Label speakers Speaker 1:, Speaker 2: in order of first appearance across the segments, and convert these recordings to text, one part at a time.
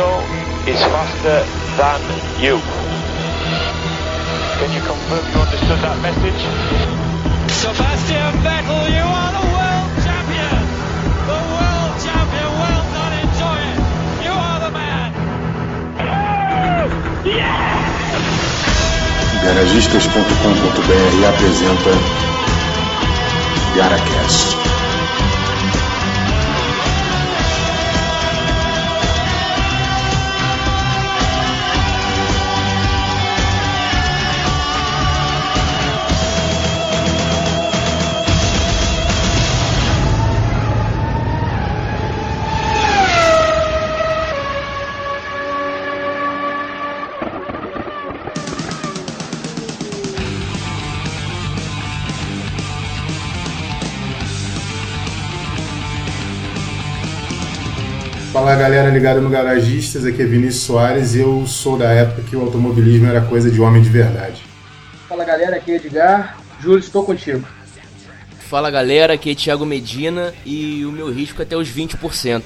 Speaker 1: Lando is faster than you. Can you confirm you understood that message?
Speaker 2: Sebastian Vettel, you are the world champion! The world champion, well done, enjoy it! You are the man!
Speaker 3: Garagistas.com.br apresenta GaraCast.
Speaker 4: Fala galera ligada no Garagistas, aqui é Vinícius Soares e eu sou da época que o automobilismo era coisa de homem de verdade.
Speaker 5: Fala galera, aqui é Edgar. Júlio, estou contigo.
Speaker 6: Fala galera, aqui é Thiago Medina e o meu risco é até os 20%.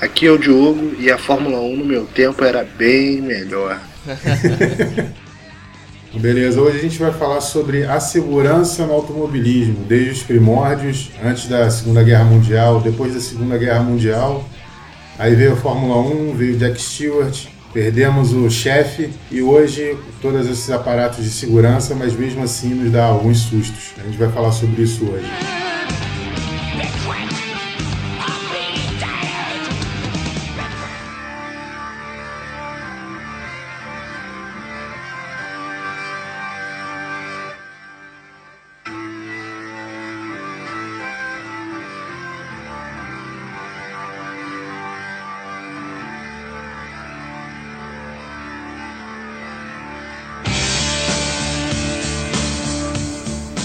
Speaker 7: Aqui é o Diogo e a Fórmula 1 no meu tempo era bem melhor.
Speaker 4: Beleza, hoje a gente vai falar sobre a segurança no automobilismo, desde os primórdios, antes da Segunda Guerra Mundial, depois da Segunda Guerra Mundial Aí veio a Fórmula 1, veio Jack Stewart, perdemos o chefe e hoje todos esses aparatos de segurança, mas mesmo assim nos dá alguns sustos. A gente vai falar sobre isso hoje.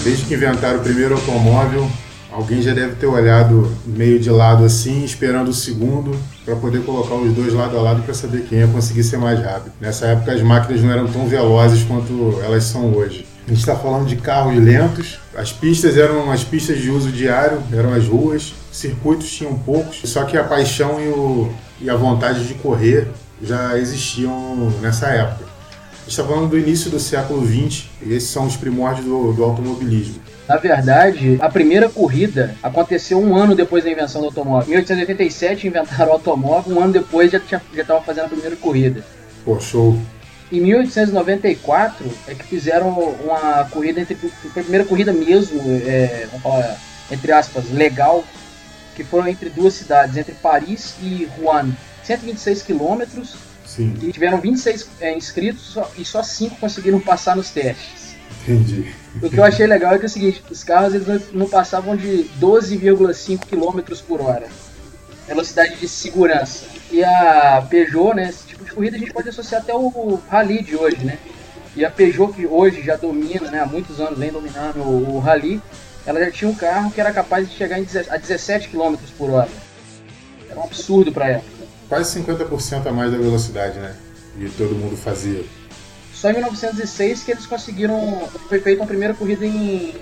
Speaker 4: Desde que inventaram o primeiro automóvel, alguém já deve ter olhado meio de lado assim, esperando o segundo, para poder colocar os dois lado a lado para saber quem ia conseguir ser mais rápido. Nessa época as máquinas não eram tão velozes quanto elas são hoje. A gente está falando de carros lentos. As pistas eram as pistas de uso diário, eram as ruas. Circuitos tinham poucos, só que a paixão e, o, e a vontade de correr já existiam nessa época está falando do início do século XX e esses são os primórdios do, do, automobilismo.
Speaker 5: Na verdade, a primeira corrida aconteceu um ano depois da invenção do automóvel. Em 1887 inventaram o automóvel, um ano depois já estava fazendo a primeira corrida.
Speaker 4: Pô, show.
Speaker 5: Em 1894 é que fizeram uma corrida entre a primeira corrida mesmo, é, vamos falar, entre aspas, legal, que foram entre duas cidades, entre Paris e Rouen. 126 quilômetros,
Speaker 4: Sim.
Speaker 5: E tiveram 26 é, inscritos e só 5 conseguiram passar nos testes.
Speaker 4: Entendi.
Speaker 5: O que eu achei legal é que é o seguinte, os carros eles não passavam de 12,5 km por hora. Velocidade de segurança. E a Peugeot, né, esse tipo de corrida a gente pode associar até o Rally de hoje, né? E a Peugeot que hoje já domina, né, há muitos anos vem dominando o, o Rally, ela já tinha um carro que era capaz de chegar a 17 km por hora. Era um absurdo para época
Speaker 4: quase 50% a mais da velocidade, né? E todo mundo fazia.
Speaker 5: Só em 1906 que eles conseguiram. Foi feita uma primeira corrida em,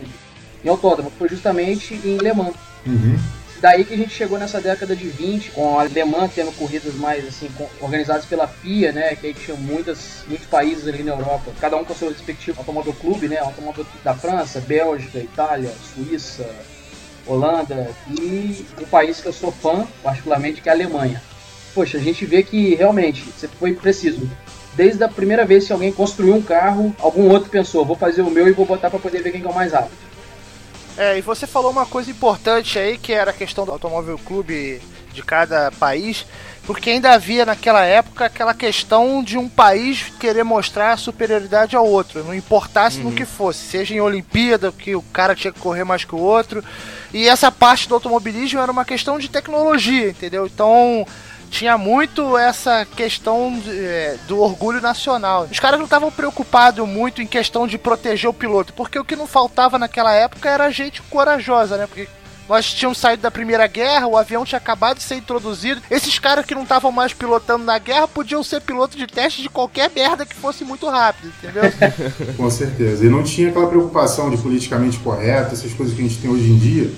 Speaker 5: em autódromo, que foi justamente em Le Mans.
Speaker 4: Uhum.
Speaker 5: Daí que a gente chegou nessa década de 20, com a Le Mans tendo corridas mais assim, organizadas pela FIA, né? Que aí tinha muitas, muitos países ali na Europa, cada um com seu respectivo automóvel clube, né? Automóvel da França, Bélgica, Itália, Suíça, Holanda e um país que eu sou fã, particularmente, que é a Alemanha poxa, a gente vê que realmente você foi preciso. Desde a primeira vez que alguém construiu um carro, algum outro pensou, vou fazer o meu e vou botar para poder ver quem é o mais rápido.
Speaker 8: É, e você falou uma coisa importante aí, que era a questão do automóvel clube de cada país, porque ainda havia naquela época aquela questão de um país querer mostrar a superioridade ao outro, não importasse uhum. no que fosse, seja em Olimpíada, que o cara tinha que correr mais que o outro. E essa parte do automobilismo era uma questão de tecnologia, entendeu? Então, tinha muito essa questão é, do orgulho nacional. Os caras não estavam preocupados muito em questão de proteger o piloto, porque o que não faltava naquela época era gente corajosa, né? Porque nós tínhamos saído da Primeira Guerra, o avião tinha acabado de ser introduzido. Esses caras que não estavam mais pilotando na guerra podiam ser pilotos de teste de qualquer merda que fosse muito rápido, entendeu?
Speaker 4: Com certeza. E não tinha aquela preocupação de politicamente correto, essas coisas que a gente tem hoje em dia,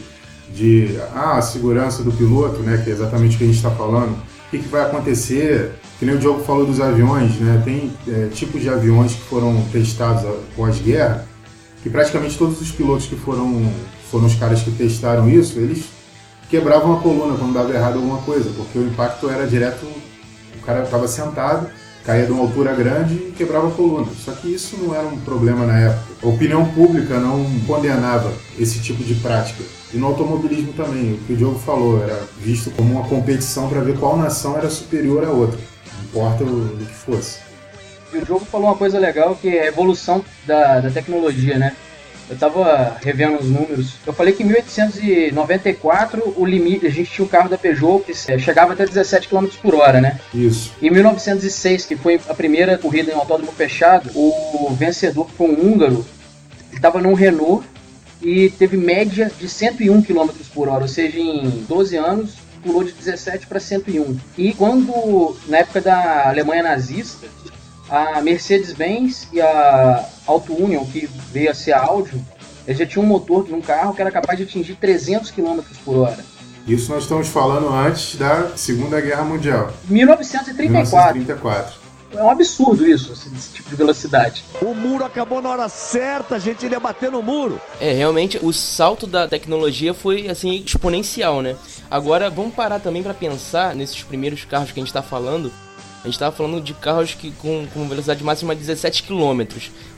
Speaker 4: de ah, a segurança do piloto, né? Que é exatamente o que a gente está falando o que, que vai acontecer. Que nem o Diogo falou dos aviões, né? Tem é, tipos de aviões que foram testados pós-guerra, que praticamente todos os pilotos que foram, foram os caras que testaram isso, eles quebravam a coluna quando dava errado alguma coisa, porque o impacto era direto, o cara estava sentado, caía de uma altura grande e quebrava a coluna. Só que isso não era um problema na época. A opinião pública não condenava esse tipo de prática. E no automobilismo também, o que o Diogo falou, era visto como uma competição para ver qual nação era superior à outra, não importa o que fosse.
Speaker 5: E o Diogo falou uma coisa legal que é a evolução da, da tecnologia, né? Eu tava revendo os números. Eu falei que em 1894 o limite, a gente tinha o carro da Peugeot que é, chegava até 17 km por hora, né?
Speaker 4: Isso.
Speaker 5: Em 1906, que foi a primeira corrida em autódromo fechado, o vencedor foi um húngaro, estava num Renault e teve média de 101 km por hora, ou seja, em 12 anos pulou de 17 para 101. E quando, na época da Alemanha nazista, a Mercedes-Benz e a Auto Union, que veio a ser a Audi, eles já tinham um motor de um carro que era capaz de atingir 300 km por hora.
Speaker 4: Isso nós estamos falando antes da Segunda Guerra Mundial.
Speaker 5: 1934.
Speaker 4: 1934.
Speaker 5: É um absurdo isso, esse, esse tipo de velocidade.
Speaker 3: O muro acabou na hora certa, a gente ia bater no muro.
Speaker 6: É, realmente o salto da tecnologia foi assim exponencial, né? Agora vamos parar também para pensar nesses primeiros carros que a gente está falando. A gente estava falando de carros que com, com velocidade máxima de 17 km.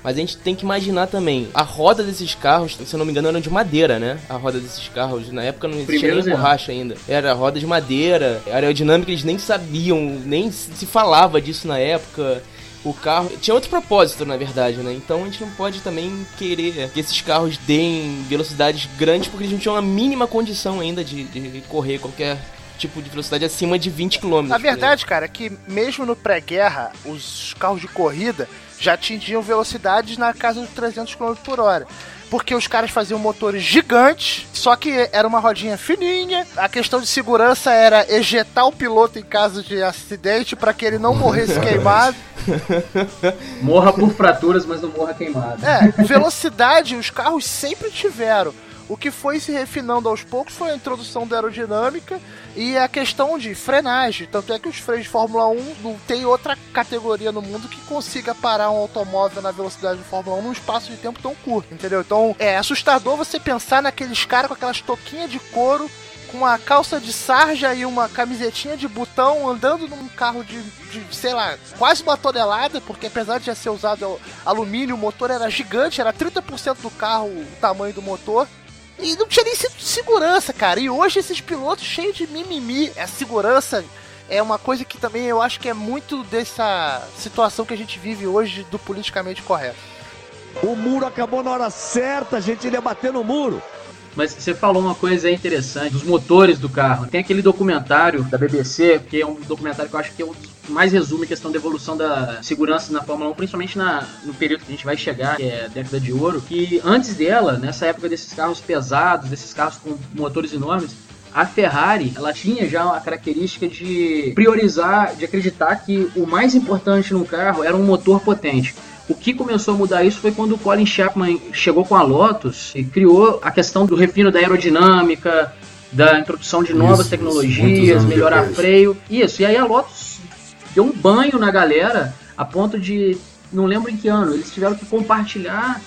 Speaker 6: Mas a gente tem que imaginar também, a roda desses carros, se eu não me engano, eram de madeira, né? A roda desses carros, na época não existia
Speaker 5: Primeiros
Speaker 6: nem borracha ainda. Era roda de madeira, aerodinâmica eles nem sabiam, nem se falava disso na época. O carro tinha outro propósito, na verdade, né? Então a gente não pode também querer que esses carros deem velocidades grandes porque eles não tinham a mínima condição ainda de, de correr qualquer tipo de velocidade acima de 20 km.
Speaker 8: Na verdade, cara, é que mesmo no pré-guerra, os carros de corrida já atingiam velocidades na casa dos 300 km por hora. Porque os caras faziam motores gigantes, só que era uma rodinha fininha. A questão de segurança era ejetar o piloto em caso de acidente para que ele não morresse queimado.
Speaker 5: Morra por fraturas, mas não morra queimado.
Speaker 8: É, velocidade os carros sempre tiveram. O que foi se refinando aos poucos foi a introdução da aerodinâmica e a questão de frenagem. Tanto é que os freios de Fórmula 1 não tem outra categoria no mundo que consiga parar um automóvel na velocidade de Fórmula 1 num espaço de tempo tão curto, entendeu? Então é assustador você pensar naqueles caras com aquelas toquinhas de couro, com uma calça de sarja e uma camisetinha de botão andando num carro de, de, sei lá, quase uma tonelada, porque apesar de já ser usado alumínio, o motor era gigante, era 30% do carro o tamanho do motor. E não tinha nem cinto de segurança, cara. E hoje esses pilotos cheios de mimimi, a segurança é uma coisa que também eu acho que é muito dessa situação que a gente vive hoje do politicamente correto.
Speaker 3: O muro acabou na hora certa, a gente ia bater no muro.
Speaker 5: Mas você falou uma coisa interessante dos motores do carro. Tem aquele documentário da BBC, que é um documentário que eu acho que é um dos que mais resume a questão da evolução da segurança na Fórmula 1, principalmente na, no período que a gente vai chegar, que é a década de ouro. Que antes dela, nessa época desses carros pesados, desses carros com motores enormes, a Ferrari, ela tinha já a característica de priorizar, de acreditar que o mais importante no carro era um motor potente. O que começou a mudar isso foi quando o Colin Chapman chegou com a Lotus e criou a questão do refino da aerodinâmica, da introdução de novas
Speaker 4: Isso,
Speaker 5: tecnologias, melhorar
Speaker 4: depois.
Speaker 5: freio. Isso, e aí a Lotus deu um banho na galera a ponto de, não lembro em que ano, eles tiveram que compartilhar.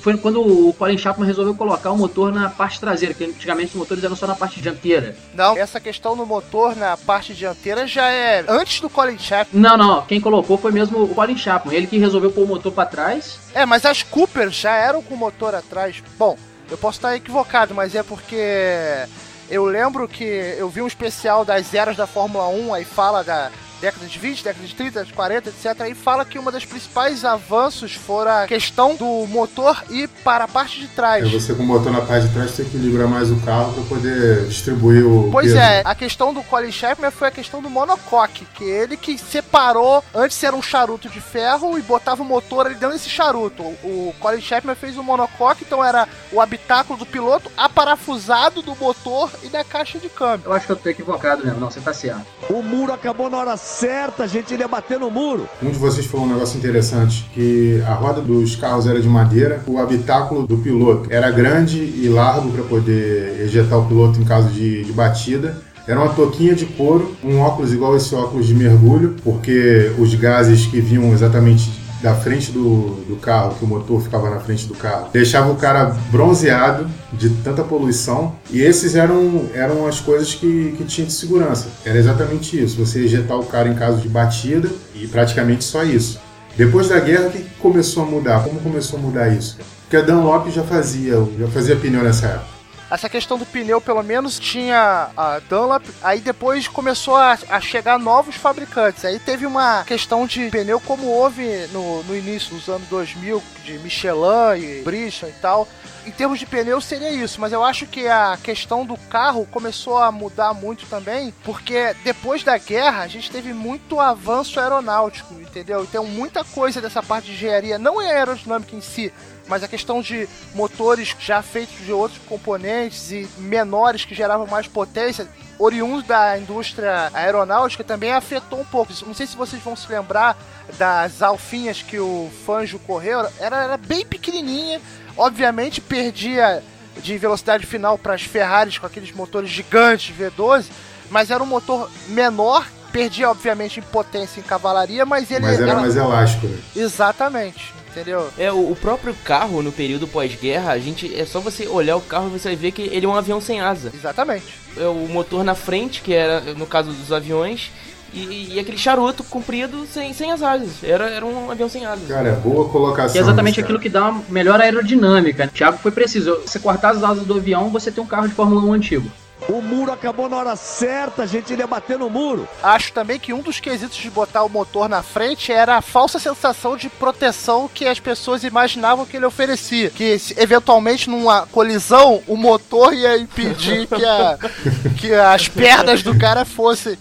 Speaker 5: Foi quando o Colin Chapman resolveu colocar o motor na parte traseira, que antigamente os motores eram só na parte dianteira.
Speaker 8: Não, essa questão no motor na parte dianteira já é antes do Colin Chapman.
Speaker 5: Não, não, quem colocou foi mesmo o Colin Chapman, ele que resolveu pôr o motor para trás.
Speaker 8: É, mas as Cooper já eram com motor atrás. Bom, eu posso estar equivocado, mas é porque eu lembro que eu vi um especial das eras da Fórmula 1, aí fala da década de 20, década de 30, de 40, etc. Aí fala que uma das principais avanços fora a questão do motor ir para a parte de trás.
Speaker 4: É você com o motor na parte de trás tem que equilibrar mais o carro para poder distribuir o
Speaker 8: Pois
Speaker 4: peso.
Speaker 8: é, a questão do Colin Chapman foi a questão do monocoque, que ele que separou, antes era um charuto de ferro e botava o motor ali dentro desse charuto. O Colin Chapman fez um monocoque, então era o habitáculo do piloto aparafusado do motor e da caixa de câmbio.
Speaker 5: Eu acho que eu tô equivocado mesmo, não, você tá certo.
Speaker 3: O muro acabou na hora certa, gente ia bater no muro.
Speaker 4: Um de vocês falou um negócio interessante, que a roda dos carros era de madeira, o habitáculo do piloto era grande e largo para poder ejetar o piloto em caso de, de batida, Era uma touquinha de couro, um óculos igual esse óculos de mergulho, porque os gases que vinham exatamente da frente do, do carro, que o motor ficava na frente do carro, deixava o cara bronzeado de tanta poluição. E esses eram, eram as coisas que, que tinha de segurança. Era exatamente isso: você ejetar o cara em caso de batida e praticamente só isso. Depois da guerra, o que começou a mudar? Como começou a mudar isso? Porque a Dunlop já fazia, já fazia pneu nessa época.
Speaker 8: Essa questão do pneu, pelo menos, tinha a Dunlop. Aí depois começou a, a chegar novos fabricantes. Aí teve uma questão de pneu, como houve no, no início dos anos 2000, de Michelin e Bridgestone e tal. Em termos de pneu seria isso, mas eu acho que a questão do carro começou a mudar muito também, porque depois da guerra a gente teve muito avanço aeronáutico, entendeu? Então muita coisa dessa parte de engenharia, não é aerodinâmica em si, mas a questão de motores já feitos de outros componentes e menores que geravam mais potência, oriundos da indústria aeronáutica, também afetou um pouco. Não sei se vocês vão se lembrar das alfinhas que o Fanjo correu, era, era bem pequenininha, obviamente perdia de velocidade final para as Ferraris com aqueles motores gigantes V12, mas era um motor menor perdia obviamente em potência em cavalaria, mas ele
Speaker 4: Mas era,
Speaker 8: era-
Speaker 4: mais elástico, né?
Speaker 8: exatamente, entendeu?
Speaker 6: É, o, o próprio carro no período pós-guerra, a gente é só você olhar o carro e você vai ver que ele é um avião sem asa.
Speaker 8: Exatamente.
Speaker 6: É o motor na frente, que era no caso dos aviões, e, e aquele charuto comprido sem, sem as asas. Era, era um avião sem asas.
Speaker 4: Cara, é boa colocação.
Speaker 5: Que é exatamente
Speaker 4: isso,
Speaker 5: aquilo que dá uma melhor aerodinâmica. Thiago foi preciso. Você cortar as asas do avião, você tem um carro de Fórmula 1 antigo.
Speaker 3: O muro acabou na hora certa, a gente ia bater no muro.
Speaker 8: Acho também que um dos quesitos de botar o motor na frente era a falsa sensação de proteção que as pessoas imaginavam que ele oferecia. Que se, eventualmente numa colisão o motor ia impedir que, a- que as pernas do cara fossem.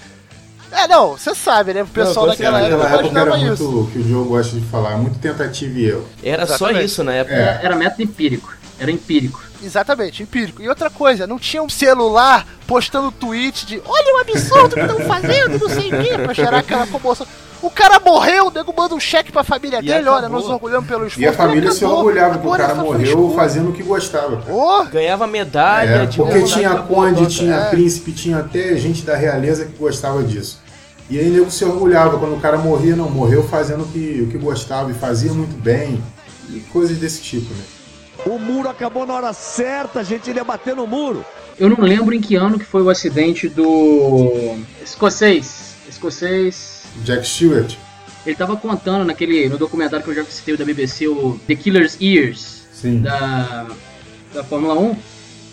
Speaker 8: É, não, você sabe, né? O pessoal
Speaker 6: Não,
Speaker 8: daquela época
Speaker 4: Naquela época era
Speaker 8: imaginava isso.
Speaker 4: muito o que o Diogo gosta de falar, muito tentativa e erro.
Speaker 6: Era só
Speaker 8: Exatamente.
Speaker 6: isso na época.
Speaker 4: É.
Speaker 5: Era método empírico. Era empírico.
Speaker 8: Exatamente, empírico. E outra coisa, não tinha um celular postando tweet de olha o absurdo que estão fazendo, não sei o quê, pra gerar aquela comoção. O cara morreu, o nego manda um cheque pra família
Speaker 6: E
Speaker 8: dele, olha,
Speaker 6: acabou.
Speaker 8: nós orgulhamos pelo esforço.
Speaker 4: E a família se orgulhava que o cara morreu fazendo o que gostava.
Speaker 8: Ô,
Speaker 6: Ganhava medalha
Speaker 4: É,
Speaker 6: de
Speaker 4: porque tinha conde, tinha
Speaker 8: é.
Speaker 4: príncipe, tinha até gente da realeza que gostava disso. E aí nego se orgulhava quando o cara morria, não, morreu fazendo o que, o que gostava e fazia muito bem. E coisas desse tipo, né?
Speaker 3: O muro acabou na hora certa, a gente ia bater no muro.
Speaker 5: Eu não lembro em que ano que foi o acidente do escocês. Escocês.
Speaker 4: Jack Stewart,
Speaker 5: Ele tava contando naquele no documentário que eu já citei o da BBC, o The Killer's Ears.
Speaker 4: sim.
Speaker 5: da, da Fórmula 1,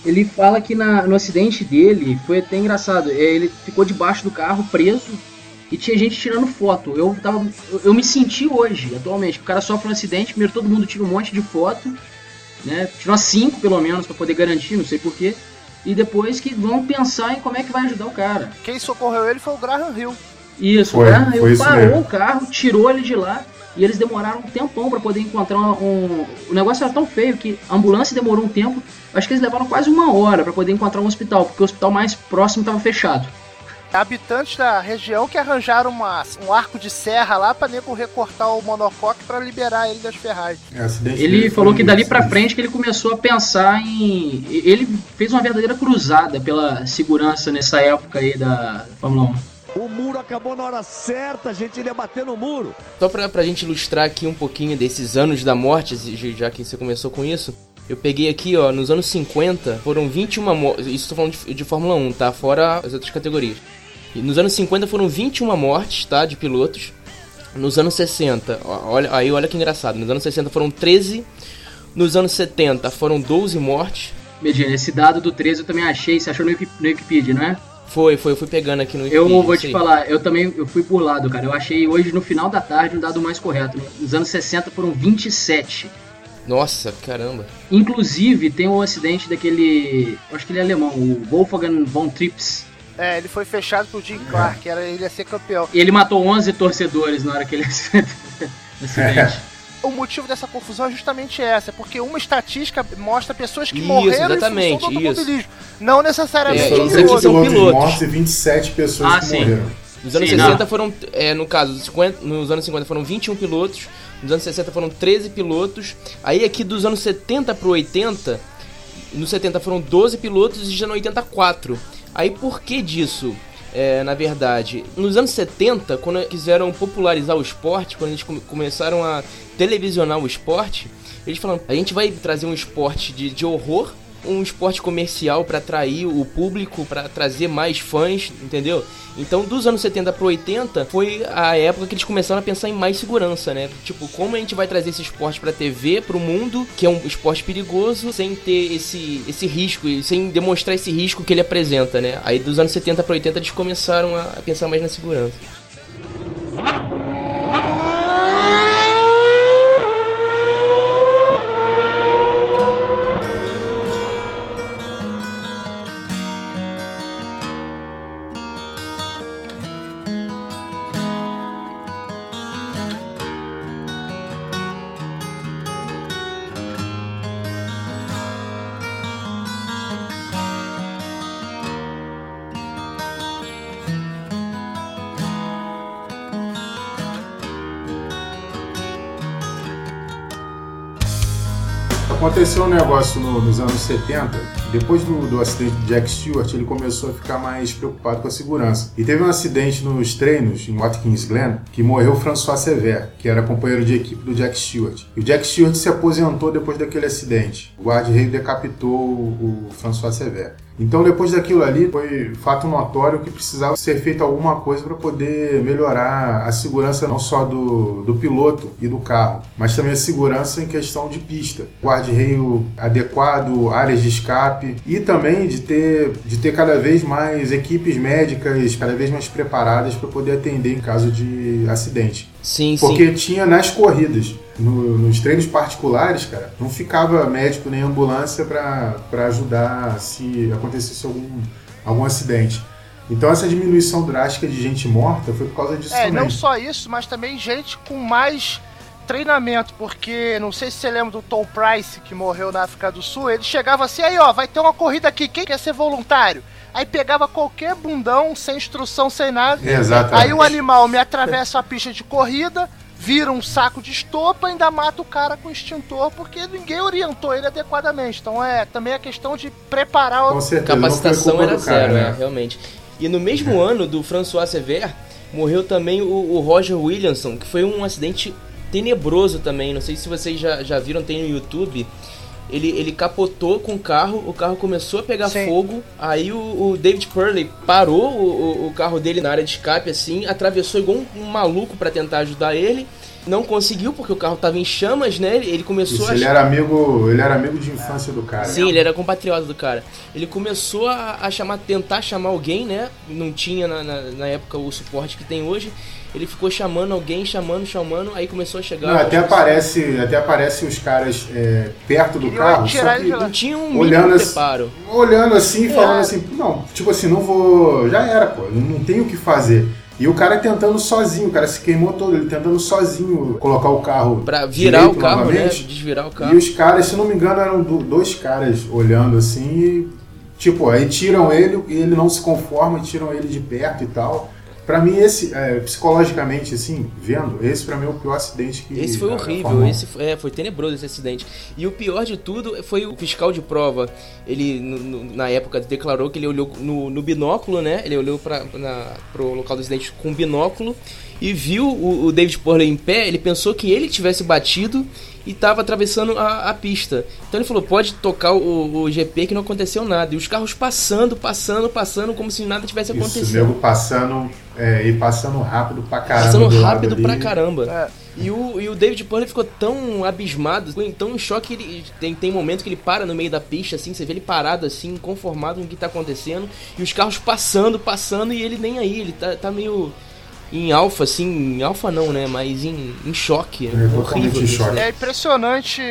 Speaker 5: ele fala que na- no acidente dele foi até engraçado. É, Ele ficou debaixo do carro, preso, e tinha gente tirando foto. Eu, tava, eu, eu me senti hoje, atualmente. O cara sofre um acidente, primeiro todo mundo tira um monte de foto, né? Tira umas cinco pelo menos para poder garantir, não sei porquê. E depois que vão pensar em como é que vai ajudar o cara.
Speaker 8: quem socorreu ele foi o Graham Hill.
Speaker 5: Isso,
Speaker 4: Foi,
Speaker 5: o
Speaker 4: foi isso
Speaker 5: parou
Speaker 4: mesmo.
Speaker 5: o carro, tirou ele de lá e eles demoraram um tempão pra poder encontrar um. O negócio era tão feio que a ambulância demorou um tempo. Acho que eles levaram quase uma hora pra poder encontrar um hospital, porque o hospital mais próximo tava fechado.
Speaker 8: Habitantes da região que arranjaram uma- um arco de serra lá pra nego recortar o monocoque pra liberar ele das ferragens.
Speaker 4: É,
Speaker 5: Ele falou que dali pra
Speaker 4: sinistro.
Speaker 5: frente que ele começou a pensar em. Ele fez uma verdadeira cruzada pela segurança nessa época aí da Fórmula 1.
Speaker 3: O muro acabou na hora certa, a gente ia bater no muro.
Speaker 6: Só pra, pra gente ilustrar aqui um pouquinho desses anos da morte, já que você começou com isso, eu peguei aqui, ó, nos anos 50 foram 21 mortes, isso tô falando de, de Fórmula 1, tá? Fora as outras categorias. Nos anos 50 foram 21 mortes, tá? De pilotos. Nos anos 60, ó, olha, aí olha que engraçado, nos anos 60 foram 13, nos anos 70 foram 12 mortes.
Speaker 5: Medina, esse dado do 13 eu também achei, você achou no Wiki- no Wikipedia, não é?
Speaker 6: Foi, foi, eu fui pegando aqui no
Speaker 5: Eu
Speaker 6: Wikipedia,
Speaker 5: vou
Speaker 6: isso
Speaker 5: te falar, eu também eu fui por lado, cara. Eu achei hoje no final da tarde um dado mais correto. Nos anos 60 foram 27.
Speaker 6: Nossa, caramba.
Speaker 5: Inclusive, tem um acidente daquele. eu Acho que ele é alemão, o Wolfgang von Trips.
Speaker 8: É, ele foi fechado pro Jim Clark, era, ele ia ser campeão.
Speaker 5: E ele matou 11 torcedores na hora que ele acidente.
Speaker 8: O motivo dessa confusão é justamente essa, porque uma estatística mostra pessoas que
Speaker 6: Isso,
Speaker 8: morreram
Speaker 6: exatamente,
Speaker 8: em função do automobilismo. Não necessariamente
Speaker 6: É,
Speaker 8: o
Speaker 6: isso aqui
Speaker 8: piloto.
Speaker 6: são pilotos.
Speaker 4: e 27 pessoas
Speaker 5: Ah,
Speaker 4: que
Speaker 5: sim.
Speaker 4: morreram.
Speaker 6: Nos anos
Speaker 5: Sim,
Speaker 6: 60
Speaker 5: não.
Speaker 6: foram, é, no caso, 50 nos anos 50 foram 21 pilotos, nos anos 60 foram 13 pilotos, aí aqui dos anos 70 pro 80, nos 70 foram 12 pilotos e já no 80 4. Aí por que disso? É, na verdade, nos anos 70, quando quiseram popularizar o esporte, quando eles come começaram a televisionar o esporte, eles falaram: a gente vai trazer um esporte de, de horror um esporte comercial para atrair o público, para trazer mais fãs, entendeu? Então, dos anos 70 para 80 foi a época que eles começaram a pensar em mais segurança, né? Tipo, como a gente vai trazer esse esporte para TV, para o mundo, que é um esporte perigoso, sem ter esse esse risco, sem demonstrar esse risco que ele apresenta, né? Aí dos anos 70 para 80 eles começaram a pensar mais na segurança.
Speaker 4: Aconteceu um negócio no- nos anos 70, depois do, do acidente de Jack Stewart, ele começou a ficar mais preocupado com a segurança. E teve um acidente nos treinos, em Watkins Glen, que morreu François Sever, que era companheiro de equipe do Jack Stewart. E o Jack Stewart se aposentou depois daquele acidente. O guarda-rei decapitou o, o François Sever. Então, depois daquilo ali, foi fato notório que precisava ser feita alguma coisa para poder melhorar a segurança não só do, do piloto e do carro, mas também a segurança em questão de pista. Guarda-reio adequado, áreas de escape e também de ter, de ter cada vez mais equipes médicas cada vez mais preparadas para poder atender em caso de acidente.
Speaker 6: Sim,
Speaker 4: Porque
Speaker 6: sim.
Speaker 4: tinha nas corridas, no- nos treinos particulares, cara, não ficava médico nem ambulância para ajudar se acontecesse algum, algum acidente. Então essa diminuição drástica de gente morta foi por causa disso
Speaker 8: É,
Speaker 4: também.
Speaker 8: não só isso, mas também gente com mais treinamento, porque não sei se você lembra do Tom Price que morreu na África do Sul, ele chegava assim, aí ó, vai ter uma corrida aqui, quem quer ser voluntário? Aí pegava qualquer bundão, sem instrução, sem nada.
Speaker 4: Exatamente.
Speaker 8: Aí o animal me atravessa a pista de corrida, vira um saco de estopa, ainda mata o cara com extintor, porque ninguém orientou ele adequadamente. Então é também a questão de preparar o.
Speaker 4: Com certeza,
Speaker 6: capacitação era zero,
Speaker 4: né?
Speaker 6: é, realmente. E no mesmo ano do François Sever, morreu também o, o Roger Williamson, que foi um acidente tenebroso também. Não sei se vocês já, já viram, tem no YouTube. Ele, ele capotou com o carro, o carro começou a pegar
Speaker 8: Sim.
Speaker 6: fogo. Aí o, o David Purley parou o, o- carro dele na área de escape, assim, atravessou igual um, um maluco para tentar ajudar ele. Não conseguiu porque o carro tava em chamas, né? Ele começou
Speaker 4: Isso,
Speaker 6: a
Speaker 4: ele era amigo, ele era amigo de infância do cara.
Speaker 6: Sim, ele era compatriota do cara. Ele começou a, a chamar, tentar chamar alguém, né? Não tinha na, na, na época o suporte que tem hoje. Ele ficou chamando alguém, chamando, chamando, aí começou a chegar.
Speaker 4: Não, até
Speaker 6: pessoas.
Speaker 4: aparece, até aparece os caras é, perto do carro, só que.
Speaker 6: Não tinha um
Speaker 4: olhando assim,
Speaker 6: preparo.
Speaker 4: olhando assim,
Speaker 8: É.
Speaker 4: falando assim, não, tipo assim, não vou, já era, pô, não, não tenho o que fazer. E o cara tentando sozinho, o cara se queimou todo, ele tentando sozinho colocar o carro
Speaker 6: Pra virar o carro, né?
Speaker 4: novamente.
Speaker 6: Desvirar o
Speaker 4: E
Speaker 6: carro.
Speaker 4: os caras, se não me engano, eram do- dois caras olhando assim e, tipo, aí tiram ele e ele não se conforma e tiram ele de perto e tal. Pra mim, esse, é, psicologicamente, assim, vendo, esse pra mim é o pior acidente que
Speaker 6: Esse foi horrível,
Speaker 4: 1.
Speaker 6: esse foi, é, foi tenebroso esse acidente. E o pior de tudo foi o fiscal de prova. Ele, no- no- na época, declarou que ele olhou no, no binóculo, né? Ele olhou para pro local do acidente com binóculo e viu o, o David Porley em pé. Ele pensou que ele tivesse batido e estava atravessando a, a pista. Então ele falou: pode tocar o, o GP que não aconteceu nada. E os carros passando, passando, passando, como se nada tivesse
Speaker 4: Isso,
Speaker 6: acontecido.
Speaker 4: nego passando, é, e passando rápido pra caramba.
Speaker 6: Passando rápido
Speaker 4: ali.
Speaker 6: pra caramba.
Speaker 8: É.
Speaker 6: E o, e o David Purley ficou tão abismado, ficou tão em choque que ele tem, tem momento que ele para no meio da pista, assim, você vê ele parado assim, inconformado com o que tá acontecendo, e os carros passando, passando, e ele nem aí, ele tá, tá meio em alfa, assim, em alfa não, né? Mas em, em choque. É,
Speaker 4: totalmente
Speaker 6: horrível
Speaker 4: em
Speaker 6: isso,
Speaker 4: choque.
Speaker 6: né?
Speaker 8: É impressionante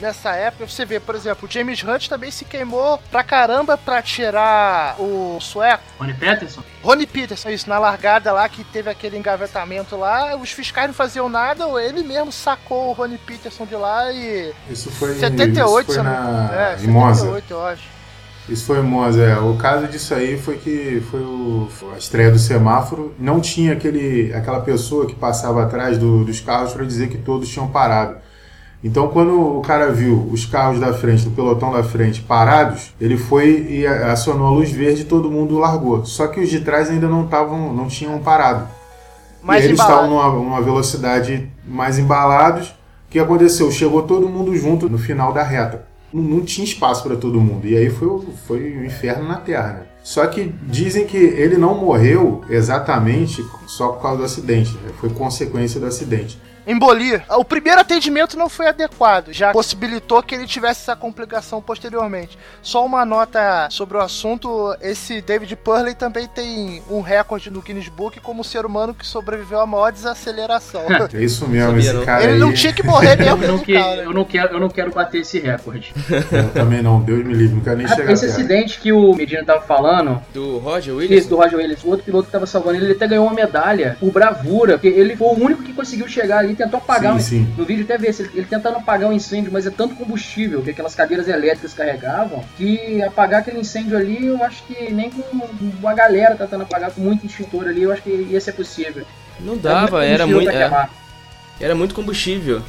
Speaker 8: nessa época você vê, por exemplo, o James Hunt também se queimou pra caramba pra tirar o sueco.
Speaker 5: Rony Peterson?
Speaker 8: Rony Peterson, isso, na largada lá que teve aquele engavetamento lá, os fiscais não faziam nada, ou ele mesmo sacou o Rony Peterson de lá e.
Speaker 4: Isso foi,
Speaker 8: 78,
Speaker 4: isso foi na,
Speaker 8: é,
Speaker 4: em Monza.
Speaker 8: 78, eu acho.
Speaker 4: Isso foi Monza, é. O caso disso aí foi que foi o, a estreia do semáforo. Não tinha aquele, aquela pessoa que passava atrás do- dos carros para dizer que todos tinham parado. Então, quando o cara viu os carros da frente, do pelotão da frente, parados, ele foi e acionou a luz verde e todo mundo largou. Só que os de trás ainda não estavam, não tinham parado.
Speaker 8: Mais
Speaker 4: e eles estavam numa, numa velocidade mais embalados. O que aconteceu? Chegou todo mundo junto no final da reta. Não, tinha espaço para todo mundo. E aí foi, foi o inferno na Terra. Né? Só que dizem que ele não morreu exatamente só por causa do acidente. né? Foi consequência do acidente.
Speaker 8: Embolia. O primeiro atendimento não foi adequado, já possibilitou que ele tivesse essa complicação posteriormente. Só uma nota sobre o assunto: esse David Purley também tem um recorde no Guinness Book como ser humano que sobreviveu à maior desaceleração.
Speaker 4: É isso mesmo, esse
Speaker 6: não.
Speaker 4: cara
Speaker 8: ele
Speaker 4: aí.
Speaker 8: não tinha que morrer mesmo,
Speaker 5: Eu não,
Speaker 8: esse
Speaker 5: que,
Speaker 8: cara.
Speaker 5: eu, não quero, eu não quero bater esse recorde.
Speaker 4: Eu também não, Deus me livre, não quero nem chegar
Speaker 5: Esse acidente que o Medina tava falando,
Speaker 6: Do Roger
Speaker 5: Isso,
Speaker 6: Williams?
Speaker 5: do Roger Williams. O outro piloto que tava salvando ele, ele até ganhou uma medalha por bravura, porque ele foi o único que conseguiu chegar ali e tentou apagar.
Speaker 4: Sim,
Speaker 5: um-
Speaker 4: sim.
Speaker 5: No vídeo até vê se ele, ele tentando apagar um incêndio, mas é tanto combustível que aquelas cadeiras elétricas carregavam, que apagar aquele incêndio ali, eu acho que nem com uma galera tentando apagar com muito extintor ali, eu acho que ia ser possível.
Speaker 6: Não dava,
Speaker 5: É
Speaker 6: era muito, é, era muito combustível.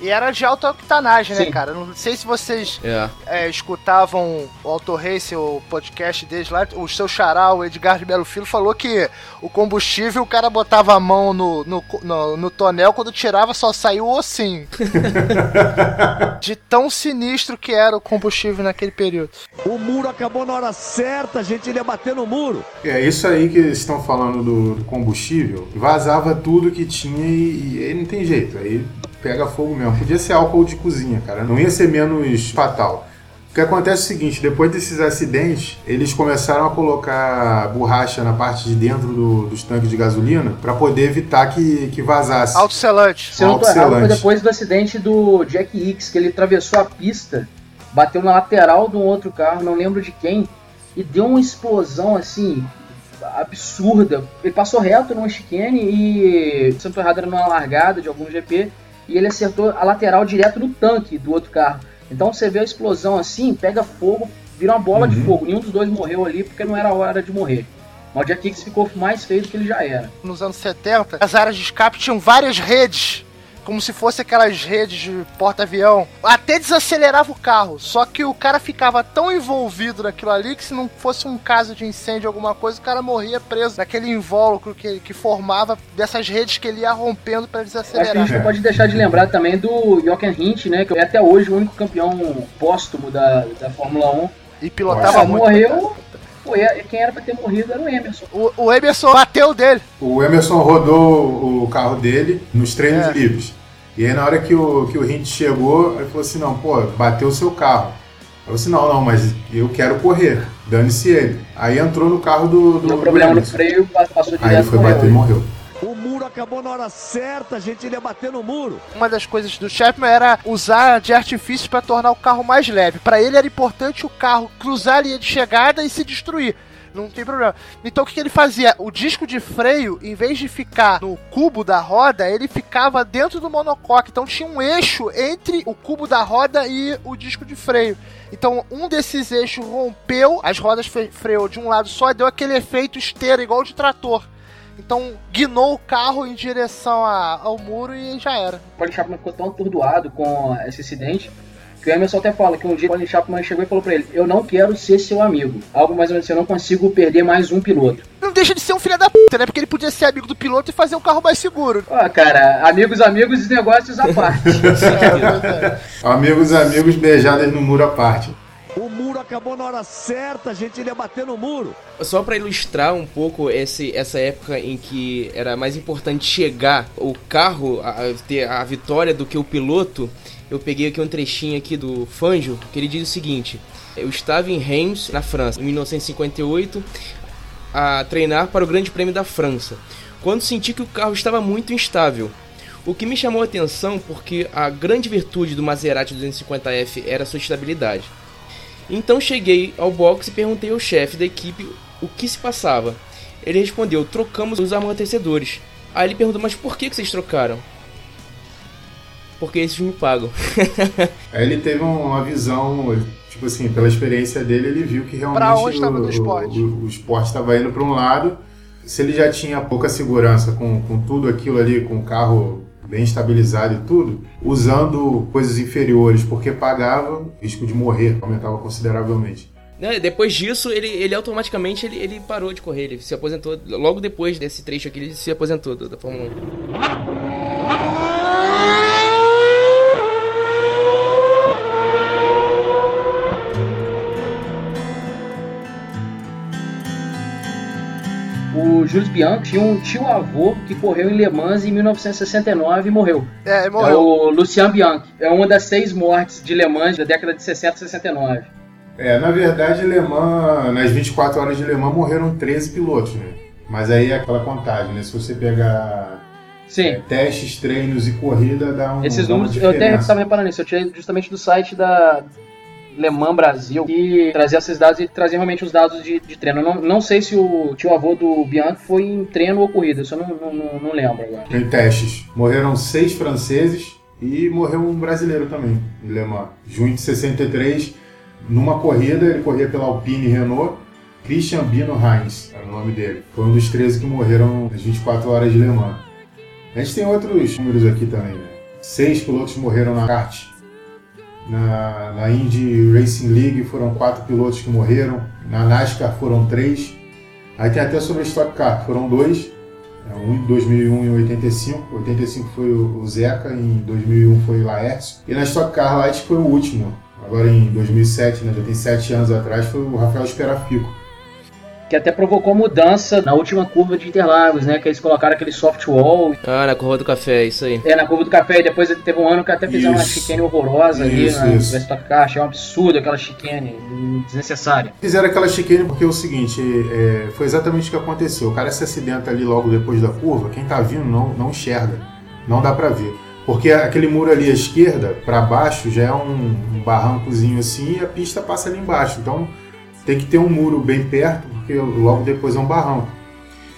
Speaker 8: E era de alta octanagem, né,
Speaker 5: Sim.
Speaker 8: cara? Não sei se vocês
Speaker 6: É.
Speaker 8: é, escutavam o Auto Race, o podcast deles lá, o seu xará, o Edgar de Belo Filho, falou que o combustível, o cara botava a mão no, no, no, no tonel, quando tirava só saiu o ossinho. de tão sinistro que era o combustível naquele período.
Speaker 3: O muro acabou na hora certa, a gente ia bater no muro.
Speaker 4: É isso aí que eles estão falando do, do combustível. Vazava tudo que tinha e, e aí não tem jeito. Aí pega fogo mesmo. Podia ser álcool de cozinha, cara. Não ia ser menos fatal. O que acontece é o seguinte, depois desses acidentes, eles começaram a colocar borracha na parte de dentro do- dos tanques de gasolina para poder evitar que, que vazasse.
Speaker 8: Autocelante.
Speaker 5: Se eu não tô errado, foi depois do acidente do Jack Hicks, que ele atravessou a pista, bateu na lateral de um outro carro, não lembro de quem, e deu uma explosão assim absurda. Ele passou reto numa chicane e, se eu não tô errado, era numa largada de algum GP, e ele acertou a lateral direto no tanque do outro carro. Então você vê a explosão assim, pega fogo, vira uma bola de
Speaker 4: Uhum.
Speaker 5: fogo. Nenhum dos dois morreu ali porque não era a hora de morrer. Mas o Jack Hicks ficou mais feio do que ele já era.
Speaker 8: Nos anos 70, as áreas de escape tinham várias redes. Como se fosse aquelas redes de porta-avião. Até desacelerava o carro. Só que o cara ficava tão envolvido naquilo ali que se não fosse um caso de incêndio alguma coisa, o cara morria preso naquele invólucro que, que formava dessas redes que ele ia rompendo para
Speaker 5: Acho que a
Speaker 8: desacelerar.
Speaker 5: gente não pode deixar de lembrar também do Jochen Hint, né? Que é até hoje o único campeão póstumo da, da Fórmula 1.
Speaker 8: E pilotava
Speaker 5: Só
Speaker 8: muito.
Speaker 5: morreu. Foi, quem era pra ter morrido era o Emerson.
Speaker 8: O, o Emerson bateu dele.
Speaker 4: O Emerson rodou o carro dele nos treinos
Speaker 8: É.
Speaker 4: livres. E aí na hora que o, que o Hint chegou, ele falou assim, não, pô, bateu o seu carro. Eu falei assim, não, não, mas eu quero correr, dane-se ele. Aí entrou no carro do, do,
Speaker 5: Deu
Speaker 4: do
Speaker 5: problema no
Speaker 4: Emerson.
Speaker 5: freio, passou direto
Speaker 4: Aí ele foi
Speaker 5: e morreu.
Speaker 4: bater e morreu.
Speaker 3: O muro acabou na hora certa, a gente ia bater no muro.
Speaker 8: Uma das coisas do Chapman era usar de artifício para tornar o carro mais leve. Para ele era importante o carro cruzar a linha de chegada e se destruir. Não tem problema. Então o que, que ele fazia? O disco de freio, em vez de ficar no cubo da roda, ele ficava dentro do monocoque. Então tinha um eixo entre o cubo da roda e o disco de freio. Então um desses eixos rompeu, as rodas fre- freou de um lado só e deu aquele efeito esteira, igual de trator. Então guinou o carro em direção a- ao muro e já era.
Speaker 5: O Colin Chapman ficou tão atordoado com esse acidente que o Emerson até fala que um dia o Colin Chapman chegou e falou pra ele: Eu não quero ser seu amigo. Algo mais ou menos assim, eu não consigo perder mais um piloto.
Speaker 8: Não deixa de ser um filho da puta, né? Porque ele podia ser amigo do piloto e fazer um carro mais seguro.
Speaker 5: Ó, cara, amigos, amigos e negócios à parte.
Speaker 4: Amigos, amigos, beijadas no muro à parte.
Speaker 3: O muro acabou na hora certa, a gente ia bater no muro.
Speaker 6: Só pra ilustrar um pouco esse, essa época em que era mais importante chegar o carro a ter a vitória do que o piloto, eu peguei aqui um trechinho aqui do Fanjo que ele diz o seguinte: Eu estava em Reims, na França, em 1958, a treinar para o Grande Prêmio da França, quando senti que o carro estava muito instável. O que me chamou a atenção porque a grande virtude do Maserati 250F era sua estabilidade. Então cheguei ao box e perguntei ao chefe da equipe o que se passava. Ele respondeu: trocamos os amortecedores. Aí ele perguntou: mas por que vocês trocaram? Porque esses me pagam.
Speaker 4: Aí ele teve uma visão, tipo assim, pela experiência dele, ele viu que realmente
Speaker 8: Pra onde
Speaker 4: o,
Speaker 8: no esporte?
Speaker 4: o, o esporte estava indo para um lado. Se ele já tinha pouca segurança com, com tudo aquilo ali, com o carro bem estabilizado e tudo, usando coisas inferiores, porque pagava, o risco de morrer aumentava consideravelmente.
Speaker 6: Depois disso, ele, ele automaticamente ele, ele parou de correr, ele se aposentou. Logo depois desse trecho aqui, ele se aposentou da da Fórmula 1.
Speaker 5: Jules Bianchi tinha um tio-avô que correu em Le Mans em 1969 e morreu.
Speaker 8: É,
Speaker 5: É
Speaker 8: morreu.
Speaker 5: o Lucien Bianchi. É uma das seis mortes de Le Mans da década de 60 e 69.
Speaker 4: É, na verdade, Le Mans, nas 24 horas de Le Mans morreram 13 pilotos, né? Mas aí é aquela contagem, né? Se você pegar
Speaker 5: Sim.
Speaker 4: testes, treinos e corrida, dá um
Speaker 5: Esses números, eu até estava reparando nisso, eu tirei justamente do site da Le Mans Brasil, que trazia esses dados e trazia realmente os dados de, de treino. Não, não sei se o tio avô do Bianchi foi em treino ou corrida, isso eu não, não, não lembro agora.
Speaker 4: Em testes. Morreram seis franceses e morreu um brasileiro também, em Le Mans. Junho de 63, numa corrida, ele corria pela Alpine Renault. Christian Bino Heinz era o nome dele. Foi um dos 13 que morreram nas 24 horas de Le Mans. A gente tem outros números aqui também, né? Seis pilotos morreram na kart. Na, na Indy Racing League foram quatro pilotos que morreram. Na NASCAR foram três. Aí tem até sobre a Stock Car, foram dois. É, Um em 2001 e 85. 85 foi o Zeca, em 2001 foi o Laércio. E na Stock Car Light foi o último. Agora em 2007, né, já tem sete anos atrás, foi o Rafael Esperafico.
Speaker 5: Que até provocou mudança na última curva de Interlagos, né? Que eles colocaram aquele soft wall.
Speaker 6: Ah, na curva do café, isso aí.
Speaker 5: É, na curva do café, e depois teve um ano que até fizeram uma
Speaker 4: Isso.
Speaker 5: chicane horrorosa ali
Speaker 4: Isso,
Speaker 5: na,
Speaker 4: isso.
Speaker 5: na Stock Car. Achei um absurdo aquela chicane, desnecessária.
Speaker 4: Fizeram aquela chicane porque é o seguinte, é, foi exatamente o que aconteceu. O cara se acidenta ali logo depois da curva, quem tá vindo não, não enxerga, não dá pra ver. Porque aquele muro ali à esquerda, pra baixo, já é um, um barrancozinho assim e a pista passa ali embaixo. Então tem que ter um muro bem perto, porque logo depois é um barranco.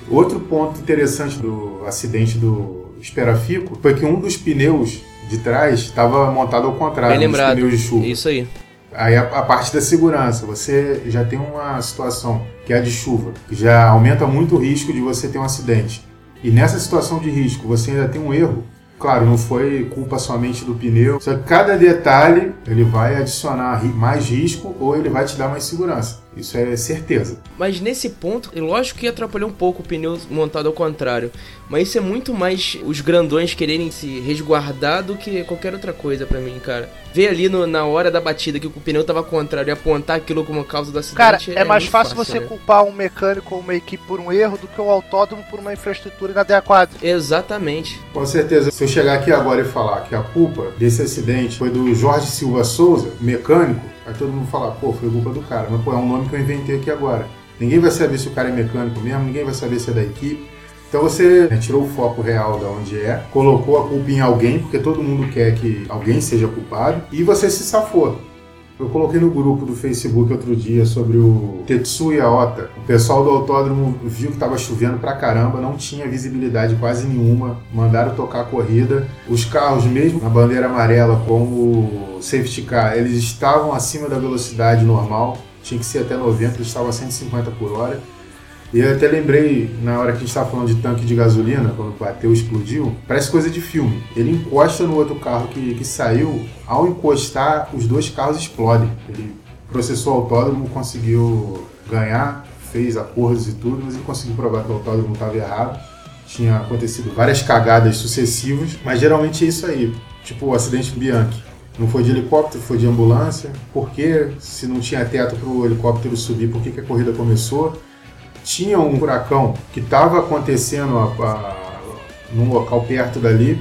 Speaker 4: Outro ponto interessante do acidente do Esperafico foi que um dos pneus de trás estava montado ao contrário,
Speaker 6: Bem
Speaker 4: dos
Speaker 6: lembrado.
Speaker 4: pneus de chuva.
Speaker 6: Isso aí.
Speaker 4: Aí a, a parte da segurança, você já tem uma situação que é a de chuva, que já aumenta muito o risco de você ter um acidente. E nessa situação de risco, você ainda tem um erro. Claro, não foi culpa somente do pneu. Só que cada detalhe ele vai adicionar mais risco ou ele vai te dar mais segurança. Isso é certeza.
Speaker 6: Mas nesse ponto, é lógico que atrapalhou um pouco o pneu montado ao contrário. Mas isso é muito mais os grandões quererem se resguardar do que qualquer outra coisa pra mim, cara. Ver ali no- na hora da batida que o pneu tava ao contrário e apontar aquilo como causa do acidente.
Speaker 8: Cara, é, mais
Speaker 6: muito
Speaker 8: fácil você
Speaker 6: né?
Speaker 8: culpar um mecânico ou uma equipe por um erro do que um autódromo por uma infraestrutura inadequada.
Speaker 6: Exatamente.
Speaker 4: Com certeza, se eu chegar aqui agora e falar que a culpa desse acidente foi do Jorge Silva Souza, mecânico, aí todo mundo falar, pô, foi culpa do cara. Mas, pô, é um nome que eu inventei aqui agora. Ninguém vai saber se o cara é mecânico mesmo, ninguém vai saber se é da equipe. Então você né, tirou o foco real da onde é, colocou a culpa em alguém, porque todo mundo quer que alguém seja culpado, e você se safou. Eu coloquei no grupo do Facebook outro dia sobre o Tetsuya Ota. O pessoal do autódromo viu que estava chovendo pra caramba, não tinha visibilidade quase nenhuma. Mandaram tocar a corrida. Os carros, mesmo na bandeira amarela, como o safety car, eles estavam acima da velocidade normal. Tinha que ser até 90, eles estavam a 150 por hora. E eu até lembrei, na hora que a gente estava falando de tanque de gasolina, quando bateu, explodiu, parece coisa de filme. Ele encosta no outro carro que, que saiu, ao encostar, os dois carros explodem. Ele processou o autódromo, conseguiu ganhar, fez acordos e tudo, mas ele conseguiu provar que o autódromo estava errado. Tinha acontecido várias cagadas sucessivas, mas geralmente é isso aí. Tipo o acidente do Bianchi. Não foi de helicóptero, foi de ambulância. Por que, se não tinha teto para o helicóptero subir, por que, que a corrida começou? Tinha um furacão que estava acontecendo a, a, num local perto dali.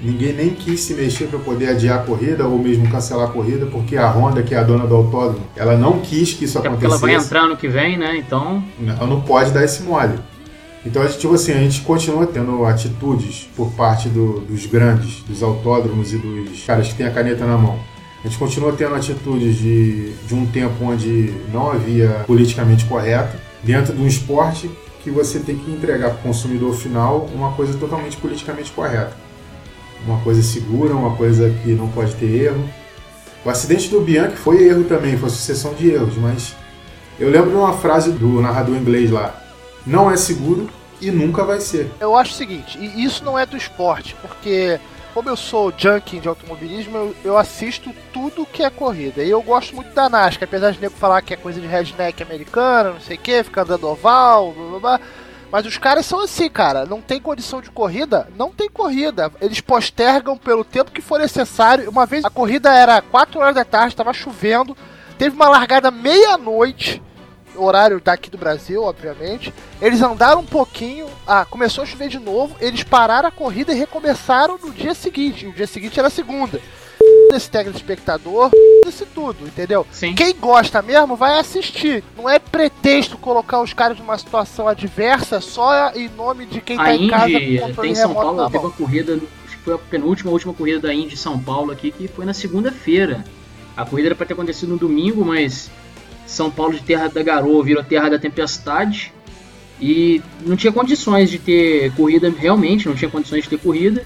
Speaker 4: Ninguém nem quis se mexer para poder adiar a corrida ou mesmo cancelar a corrida, porque a Honda, que é a dona do autódromo, ela não quis que isso
Speaker 5: Até porque ela
Speaker 4: acontecesse.
Speaker 5: vai entrar no que vem, né? Então.
Speaker 4: Ela não pode dar esse mole. Então, a gente, tipo assim, a gente continua tendo atitudes por parte do- dos grandes, dos autódromos e dos caras que têm a caneta na mão. A gente continua tendo atitudes de, de um tempo onde não havia politicamente correto, dentro de um esporte que você tem que entregar para o consumidor final uma coisa totalmente politicamente correta. Uma coisa segura, uma coisa que não pode ter erro. O acidente do Bianchi foi erro também, foi sucessão de erros, mas eu lembro de uma frase do narrador inglês lá: não é seguro e nunca vai ser.
Speaker 8: Eu acho o seguinte, e isso não é do esporte, porque Como eu sou junkie de automobilismo, eu, eu assisto tudo que é corrida. E eu gosto muito da NASCAR, apesar de nego falar que é coisa de redneck americana, não sei o que, fica andando oval, blá blá blá. Mas os caras são assim, cara. Não tem condição de corrida? Não tem corrida. Eles postergam pelo tempo que for necessário. Uma vez a corrida era 4 horas da tarde, estava chovendo. Teve uma largada meia-noite. Horário daqui do Brasil, obviamente. Eles andaram um pouquinho. Ah, começou a chover de novo. Eles pararam a corrida e recomeçaram no dia seguinte. E o dia seguinte era segunda esse telespectador, isso tudo, entendeu?
Speaker 5: Sim.
Speaker 8: Quem gosta mesmo vai assistir. Não é pretexto colocar os caras numa situação adversa só em nome de quem
Speaker 5: A
Speaker 8: tá em casa
Speaker 5: Indy
Speaker 8: com controle
Speaker 5: tem São Paulo, teve uma corrida, acho que foi a penúltima, a última corrida da Indy São Paulo aqui, que foi na segunda-feira. A corrida era para ter acontecido no domingo, mas São Paulo de terra da garoa virou terra da tempestade. E não tinha condições de ter corrida, realmente não tinha condições de ter corrida.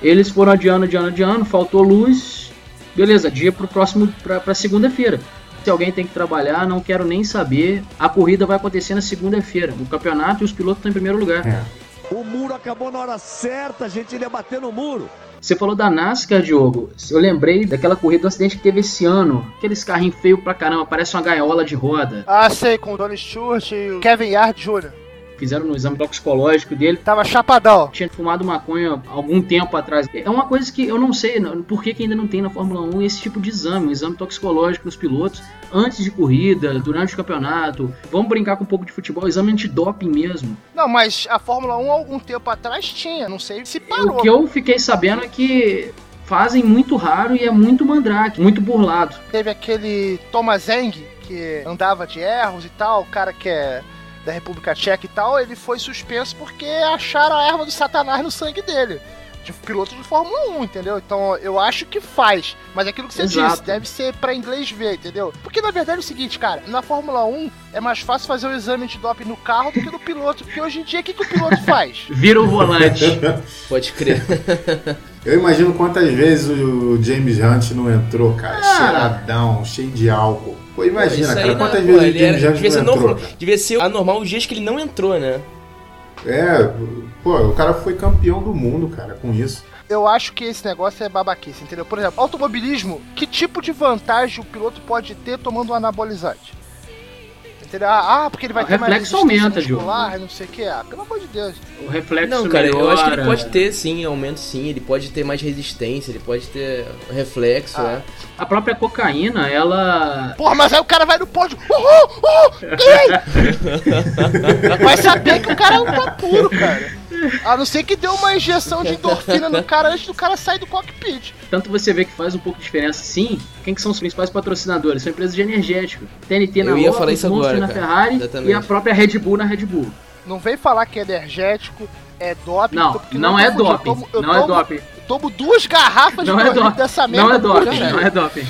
Speaker 5: Eles foram adiando, adiando, adiando, faltou luz. Beleza, dia pro próximo, pra, pra segunda-feira. Se alguém tem que trabalhar, não quero nem saber. A corrida vai acontecer na segunda-feira. O campeonato e os pilotos estão em primeiro lugar.
Speaker 4: É.
Speaker 3: O muro acabou na hora certa, a gente ia bater no muro.
Speaker 5: Você falou da NASCAR, Diogo. Eu lembrei daquela corrida do acidente que teve esse ano. Aqueles carrinhos feios pra caramba, parece uma gaiola de roda.
Speaker 8: Ah, sei, com o Donnie Stewart e o Kevin Yard Jr.
Speaker 5: Fizeram no exame toxicológico dele.
Speaker 8: Tava chapadão.
Speaker 5: Tinha fumado maconha algum tempo atrás. É uma coisa que eu não sei por que, que ainda não tem na Fórmula 1 esse tipo de exame, um exame toxicológico nos pilotos, antes de corrida, durante o campeonato. Vamos brincar com um pouco de futebol, exame antidoping mesmo.
Speaker 8: Não, mas a Fórmula 1 algum tempo atrás tinha, não sei se parou.
Speaker 5: O que eu fiquei sabendo é que fazem muito raro e é muito mandrake, muito burlado.
Speaker 8: Teve aquele Thomas Eng, que andava de erros e tal, o cara que é da República Tcheca e tal, ele foi suspenso porque acharam a erva do satanás no sangue dele. De piloto de Fórmula 1, entendeu? Então eu acho que faz. Mas é aquilo que você
Speaker 5: Exato.
Speaker 8: disse, deve ser pra inglês ver, entendeu? Porque na verdade é o seguinte, cara, na Fórmula 1 é mais fácil fazer o exame de doping no carro do que no piloto. Porque hoje em dia, o que, que o piloto faz?
Speaker 5: Vira o volante.
Speaker 6: Pode crer.
Speaker 4: Eu imagino quantas vezes o James Hunt não entrou, cara, cheiradão, cheio de álcool. Pô, imagina, cara,
Speaker 6: não-
Speaker 4: quantas
Speaker 6: pô,
Speaker 4: vezes o
Speaker 6: ele
Speaker 4: James
Speaker 6: era- devia, ser
Speaker 4: não entrou?
Speaker 6: normal, devia ser anormal os dias que ele não entrou, né?
Speaker 4: É, pô, o cara foi campeão do mundo, cara, com isso.
Speaker 8: Eu acho que esse negócio é babaquice, entendeu? Por exemplo, automobilismo, que tipo de vantagem o piloto pode ter tomando um anabolizante? Entendeu? Ah, porque ele vai
Speaker 5: O
Speaker 8: ter mais
Speaker 5: reflexo
Speaker 8: resistência
Speaker 5: aumenta, Diogo.
Speaker 8: muscular, não sei o que. Ah, pelo amor de Deus.
Speaker 5: O reflexo
Speaker 6: Não, cara, eu
Speaker 5: melhora.
Speaker 6: acho que ele pode ter sim, aumento sim, ele pode ter mais resistência, ele pode ter reflexo,
Speaker 8: Ah.
Speaker 6: é.
Speaker 5: A própria cocaína, ela.
Speaker 8: Porra, mas aí o cara vai no pódio. Uhul! Uhul! Ganhei! vai saber que o cara é um pá puro, cara. A não ser que deu uma injeção de endorfina no cara antes do cara sair do cockpit.
Speaker 5: Tanto você vê que faz um pouco de diferença sim. Quem que são os principais patrocinadores? São empresas de energético. TNT na
Speaker 6: Eu ia
Speaker 5: Lotus,
Speaker 6: falar isso agora,
Speaker 5: na
Speaker 6: cara.
Speaker 5: Ferrari
Speaker 6: Exatamente.
Speaker 5: e a própria Red Bull na Red Bull.
Speaker 8: Não vem falar que é energético, é doping.
Speaker 5: Não, não é
Speaker 8: confunde. Eu
Speaker 5: doping. Não é doping.
Speaker 8: Eu tomo duas garrafas
Speaker 5: Não
Speaker 8: de
Speaker 5: é
Speaker 8: dessa merda.
Speaker 5: Não é doping.
Speaker 8: dia.
Speaker 5: Não é doping.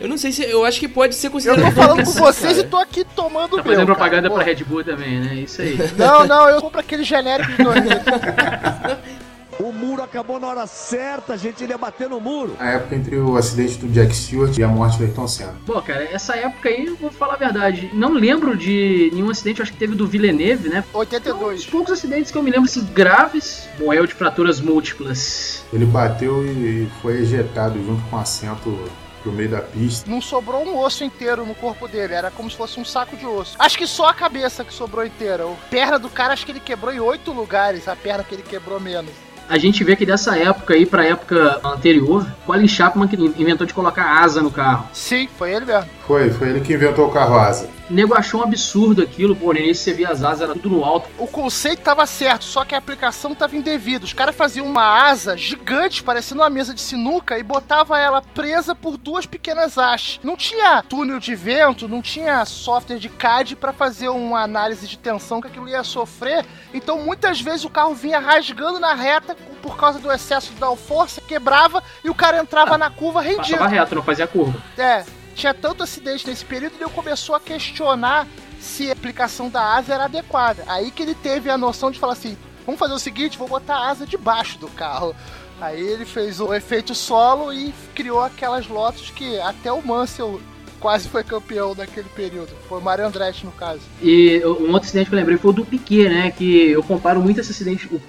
Speaker 6: Eu não sei se. Eu acho que pode ser
Speaker 8: Eu
Speaker 6: considerado.
Speaker 8: tô falando com vocês
Speaker 6: cara.
Speaker 8: e tô aqui tomando
Speaker 5: Tá
Speaker 8: meu,
Speaker 5: fazendo
Speaker 8: cara.
Speaker 5: propaganda
Speaker 8: Pô,
Speaker 5: pra Red Bull também, né? Isso aí.
Speaker 8: Não, não, eu compro aquele genérico de dois.
Speaker 3: O muro acabou na hora certa, a gente ia bater no muro.
Speaker 4: A época entre o acidente do Jack Stewart e a morte do Ayrton Senna.
Speaker 5: Pô, cara, essa época aí, eu vou falar a verdade. Não lembro de nenhum acidente, acho que teve do Villeneuve, né? Foi um dos
Speaker 8: 82.
Speaker 5: poucos acidentes que eu me lembro, assim, graves. Morreu de fraturas múltiplas.
Speaker 4: Ele bateu e foi ejetado junto com o assento pro meio da pista.
Speaker 8: Não sobrou um osso inteiro no corpo dele, era como se fosse um saco de osso. Acho que só a cabeça que sobrou inteira. A perna do cara, acho que ele quebrou em oito lugares, a perna que ele quebrou menos.
Speaker 5: A gente vê que dessa época aí pra época anterior, Colin Chapman que inventou de colocar asa no carro.
Speaker 8: Sim, foi ele mesmo.
Speaker 4: Foi, foi ele que inventou o carro asa.
Speaker 5: O nego achou um absurdo aquilo, pô, início você via as asas, era tudo no alto.
Speaker 8: O conceito tava certo, só que a aplicação tava indevida. Os caras faziam uma asa gigante, parecendo uma mesa de sinuca, e botava ela presa por duas pequenas hastes. Não tinha túnel de vento, não tinha software de CAD para fazer uma análise de tensão que aquilo ia sofrer. Então muitas vezes o carro vinha rasgando na reta por causa do excesso da força, quebrava e o cara entrava na curva rendido.
Speaker 5: Passava reto, não fazia curva.
Speaker 8: É, tinha tanto acidente nesse período ele começou a questionar se a aplicação da asa era adequada. Aí que ele teve a noção de falar assim: vamos fazer o seguinte, vou botar a asa debaixo do carro. Aí ele fez o efeito solo e criou aquelas Lotus que até o Mansell quase foi campeão naquele período. Foi o Mario Andretti, no caso.
Speaker 5: E um outro acidente que eu lembrei foi o do Piquet, né? Que eu comparo muito esse acidente, o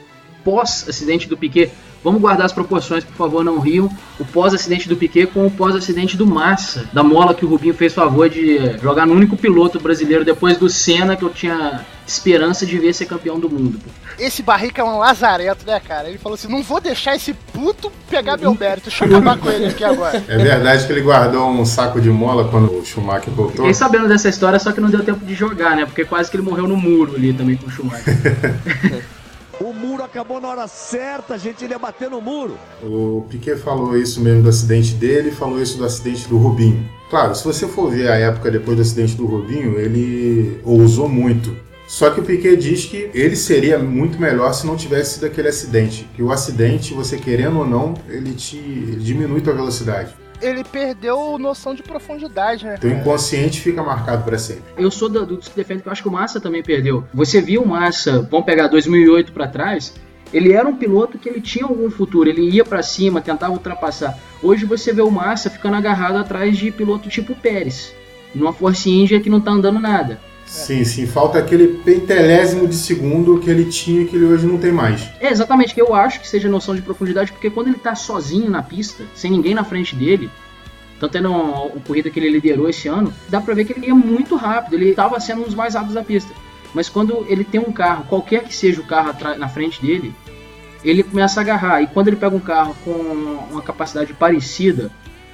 Speaker 5: pós-acidente do Piquet, Vamos guardar as proporções, por favor, não riam. O pós-acidente do Piquet com o pós-acidente do Massa, da mola que o Rubinho fez favor de jogar no único piloto brasileiro depois do Senna que eu tinha esperança de ver ser campeão do mundo. pô.
Speaker 8: Esse Barrica é um lazareto, né, cara? Ele falou assim: não vou deixar esse puto pegar meu mérito. Deixa eu acabar com ele aqui agora.
Speaker 4: É verdade que ele guardou um saco de mola quando o Schumacher voltou?
Speaker 5: Fiquei sabendo dessa história, só que não deu tempo de jogar, né? Porque quase que ele morreu no muro ali também com o Schumacher.
Speaker 3: O muro acabou na hora certa, a gente ia bater no muro.
Speaker 4: O Piquet falou isso mesmo do acidente dele, falou isso do acidente do Rubinho. Claro, se você for ver a época depois do acidente do Rubinho, ele ousou muito. Só que o Piquet diz que ele seria muito melhor se não tivesse sido aquele acidente. Que o acidente, você querendo ou não, ele te diminui tua velocidade.
Speaker 8: Ele perdeu noção de profundidade, né?
Speaker 4: Teu inconsciente fica marcado para sempre.
Speaker 5: Eu sou da- dos que defende que eu acho que o Massa também perdeu. Você viu o Massa, vamos pegar 2008 pra trás, ele era um piloto que ele tinha algum futuro, ele ia pra cima, tentava ultrapassar. Hoje você vê o Massa ficando agarrado atrás de piloto tipo Pérez, numa Force India que não tá andando nada.
Speaker 4: Sim, sim, falta aquele pentelésimo de segundo que ele tinha que ele hoje não tem mais.
Speaker 5: É exatamente que eu acho que seja noção de profundidade, porque quando ele tá sozinho na pista, sem ninguém na frente dele, tanto é no, o corrida que ele liderou esse ano, dá pra ver que ele ia muito rápido, ele tava sendo um dos mais rápidos da pista. Mas quando ele tem um carro, qualquer que seja o carro na frente dele, ele começa a agarrar. E quando ele pega um carro com uma capacidade parecida,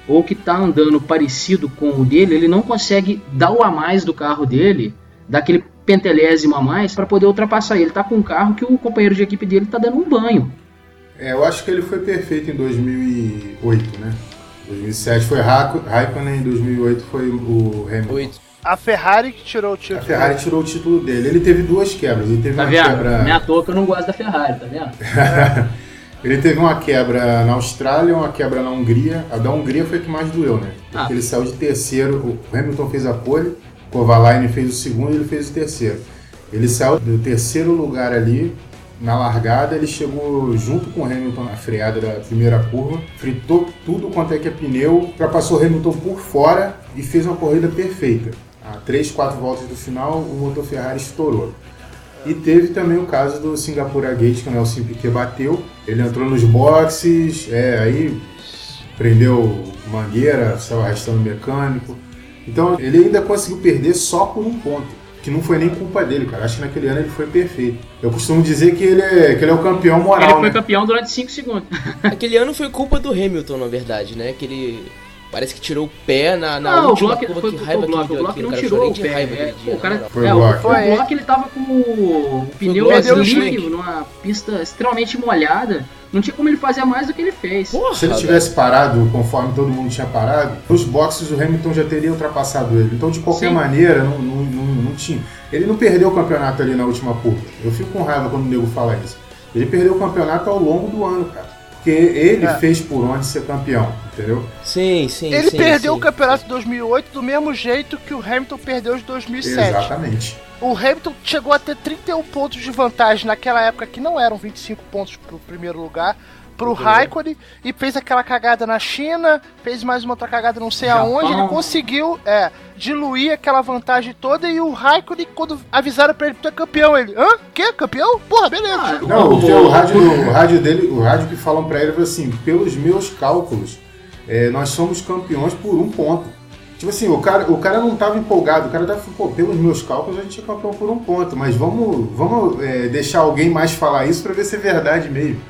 Speaker 5: ou que tá andando parecido com o dele, ele não consegue dar o a mais do carro dele, daquele pentelésimo a mais, para poder ultrapassar ele. Tá com um carro que o companheiro de equipe dele tá dando um banho.
Speaker 4: É, eu acho que ele foi perfeito em 2008, né? 2007 foi Raik- Raikkonen, em 2008 foi o Hamilton.
Speaker 8: A Ferrari que tirou o título.
Speaker 4: A Ferrari tirou o título dele. Ele teve duas quebras. Ele teve
Speaker 5: Tá
Speaker 4: uma
Speaker 5: vendo?
Speaker 4: quebra.
Speaker 5: Não é à toa que eu não gosto da Ferrari, tá vendo?
Speaker 4: Ele teve uma quebra na Austrália, uma quebra na Hungria. A da Hungria foi a que mais doeu, né? Porque
Speaker 5: Ah.
Speaker 4: ele saiu de terceiro. O Hamilton fez a pole, Kovalainen fez o segundo e ele fez o terceiro. Ele saiu do terceiro lugar ali. Na largada, ele chegou junto com o Hamilton na freada da primeira curva, fritou tudo quanto é que é pneu, ultrapassou o Hamilton por fora e fez uma corrida perfeita. A 3, 4 voltas do final, o motor Ferrari estourou. E teve também o caso do Singapura Gate, que o Nelson Piquet bateu. Ele entrou nos boxes, é, aí prendeu mangueira, saiu arrastando mecânico. Então ele ainda conseguiu perder só por um ponto, que não foi nem culpa dele, cara. Acho que naquele ano ele foi perfeito. Eu costumo dizer que ele é, que ele é o campeão
Speaker 5: Ele
Speaker 4: moral,
Speaker 5: foi
Speaker 4: né?
Speaker 5: campeão durante 5 segundos.
Speaker 6: Aquele ano foi culpa do Hamilton, na verdade, né? Que ele parece que tirou o pé na, na
Speaker 5: não, o
Speaker 6: última
Speaker 5: Block
Speaker 6: curva.
Speaker 5: foi
Speaker 6: que
Speaker 5: foi
Speaker 6: raiva
Speaker 5: o Block.
Speaker 6: que
Speaker 5: O não tirou o pé.
Speaker 6: raiva
Speaker 5: É, pô,
Speaker 6: dia,
Speaker 5: o cara.
Speaker 4: Foi
Speaker 5: é,
Speaker 4: o
Speaker 5: o,
Speaker 4: Block.
Speaker 5: o
Speaker 8: Foi.
Speaker 5: Block ele tava com o pneu
Speaker 8: Perdeu o
Speaker 5: slick
Speaker 8: slick.
Speaker 5: numa pista extremamente molhada. Não tinha como ele fazer mais do que ele fez.
Speaker 6: Porra,
Speaker 4: Se ele tivesse parado conforme todo mundo tinha parado, nos boxes o Hamilton já teria ultrapassado ele. Então, de qualquer
Speaker 5: Sim.
Speaker 4: maneira, não, não, não, não tinha. Ele não perdeu o campeonato ali na última curva. Eu fico com raiva quando o nego fala isso. Ele perdeu o campeonato ao longo do ano, cara. Porque ele
Speaker 8: É.
Speaker 4: fez por onde ser campeão, entendeu?
Speaker 6: Sim, sim,
Speaker 8: Ele
Speaker 6: sim,
Speaker 8: perdeu
Speaker 6: sim.
Speaker 8: o campeonato de 2008 do mesmo jeito que o Hamilton perdeu de 2007.
Speaker 4: Exatamente.
Speaker 8: O Hamilton chegou a ter 31 pontos de vantagem naquela época que não eram 25 pontos pro primeiro lugar. Pro Raikkonen e fez aquela cagada na China, fez mais uma outra cagada não sei
Speaker 5: Japão.
Speaker 8: aonde, ele conseguiu é, diluir aquela vantagem toda e o Raikkonen, quando avisaram pra ele, tu é campeão, ele, hã? Quê? Campeão? Porra, beleza.
Speaker 5: Ah,
Speaker 4: Não, o, o rádio, o rádio dele, o rádio que falam pra ele foi assim, pelos meus cálculos, é, nós somos campeões por um ponto. Tipo assim, o cara, o cara não tava empolgado, o cara tava, pô, pelos meus cálculos a gente é campeão por um ponto, mas vamos, vamos é, deixar alguém mais falar isso pra ver se é verdade mesmo.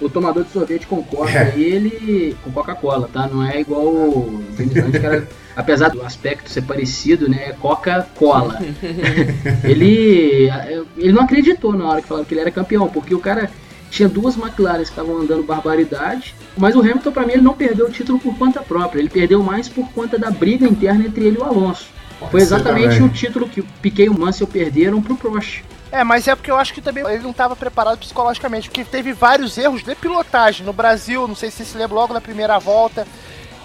Speaker 5: O tomador de sorvete concorda
Speaker 4: É.
Speaker 5: ele com Coca-Cola, tá? Não é igual o era, apesar do aspecto ser parecido, né? É Coca-Cola. ele, ele não acreditou na hora que falaram que ele era campeão, porque o cara tinha duas McLaren que estavam andando barbaridade, mas o Hamilton, pra mim, ele não perdeu o título por conta própria, ele perdeu mais por conta da briga interna entre ele e o Alonso.
Speaker 4: Pode
Speaker 5: Foi exatamente o título que o Piquet e o Mansell perderam pro Prost.
Speaker 8: É, mas é porque eu acho que também ele não estava preparado psicologicamente, porque teve vários erros de pilotagem. No Brasil, não sei se você se lembra logo na primeira volta,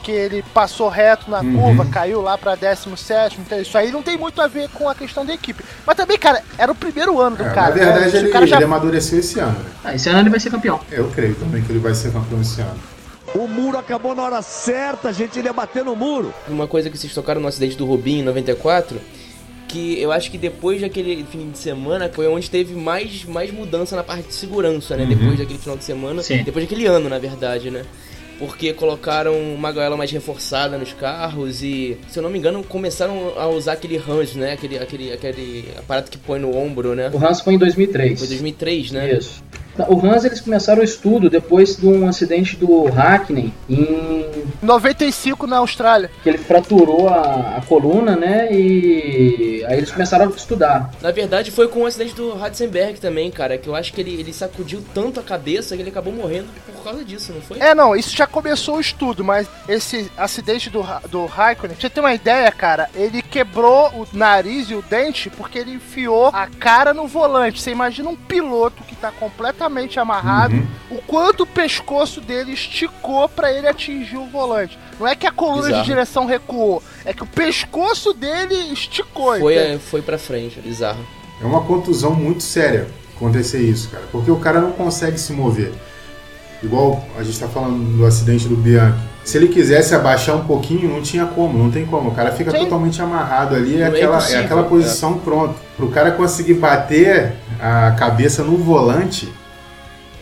Speaker 8: que ele passou reto na
Speaker 4: Uhum.
Speaker 8: curva, caiu lá pra 17, então isso aí não tem muito a ver com a questão da equipe. Mas também, cara, era o primeiro ano do
Speaker 4: É,
Speaker 8: cara.
Speaker 4: na verdade,
Speaker 8: né?
Speaker 4: ele,
Speaker 8: cara já
Speaker 4: ele amadureceu esse ano. né?
Speaker 5: Ah, esse ano ele vai ser campeão.
Speaker 4: Eu creio também que ele vai ser campeão esse ano.
Speaker 3: O muro acabou na hora certa, a gente ia bater no muro.
Speaker 6: Uma coisa que vocês tocaram no acidente do Rubinho em 94 que eu acho que depois daquele fim de semana foi onde teve mais, mais mudança na parte de segurança, né?
Speaker 4: Uhum.
Speaker 6: Depois daquele final de semana,
Speaker 5: Sim.
Speaker 6: depois daquele ano, na verdade, né? Porque colocaram uma gaiola mais reforçada nos carros e, se eu não me engano, começaram a usar aquele range, né? Aquele, aquele, aquele aparato que põe no ombro, né?
Speaker 5: O Hans foi em 2003.
Speaker 6: Foi 2003, né?
Speaker 5: Isso. O Hans eles começaram o estudo depois de um acidente do Hackney em
Speaker 8: 95 na Austrália.
Speaker 5: que ele fraturou a, a coluna, né? E aí eles começaram a estudar.
Speaker 6: Na verdade, foi com o acidente do Ratzenberg também, cara, que eu acho que ele, ele sacudiu tanto a cabeça que ele acabou morrendo por causa disso, não foi?
Speaker 8: É, não, isso já começou o estudo, mas esse acidente do, do Raikkonen, pra você ter uma ideia, cara, ele quebrou o nariz e o dente porque ele enfiou a cara no volante. Você imagina um piloto que tá completamente amarrado, o quanto o pescoço dele esticou pra ele atingir o volante. Não é que a coluna
Speaker 6: Bizarro.
Speaker 8: de direção recuou, é que o pescoço dele esticou.
Speaker 6: Foi, é, foi pra frente, bizarro.
Speaker 4: É uma contusão muito séria acontecer isso, cara. Porque o cara não consegue se mover. Igual a gente tá falando do acidente do Bianchi. Se ele quisesse abaixar um pouquinho, não tinha como, não tem como. O cara fica
Speaker 8: Sim.
Speaker 4: totalmente amarrado ali, é
Speaker 6: é
Speaker 4: aquela, é aquela posição pronto. Pro cara conseguir bater a cabeça no volante,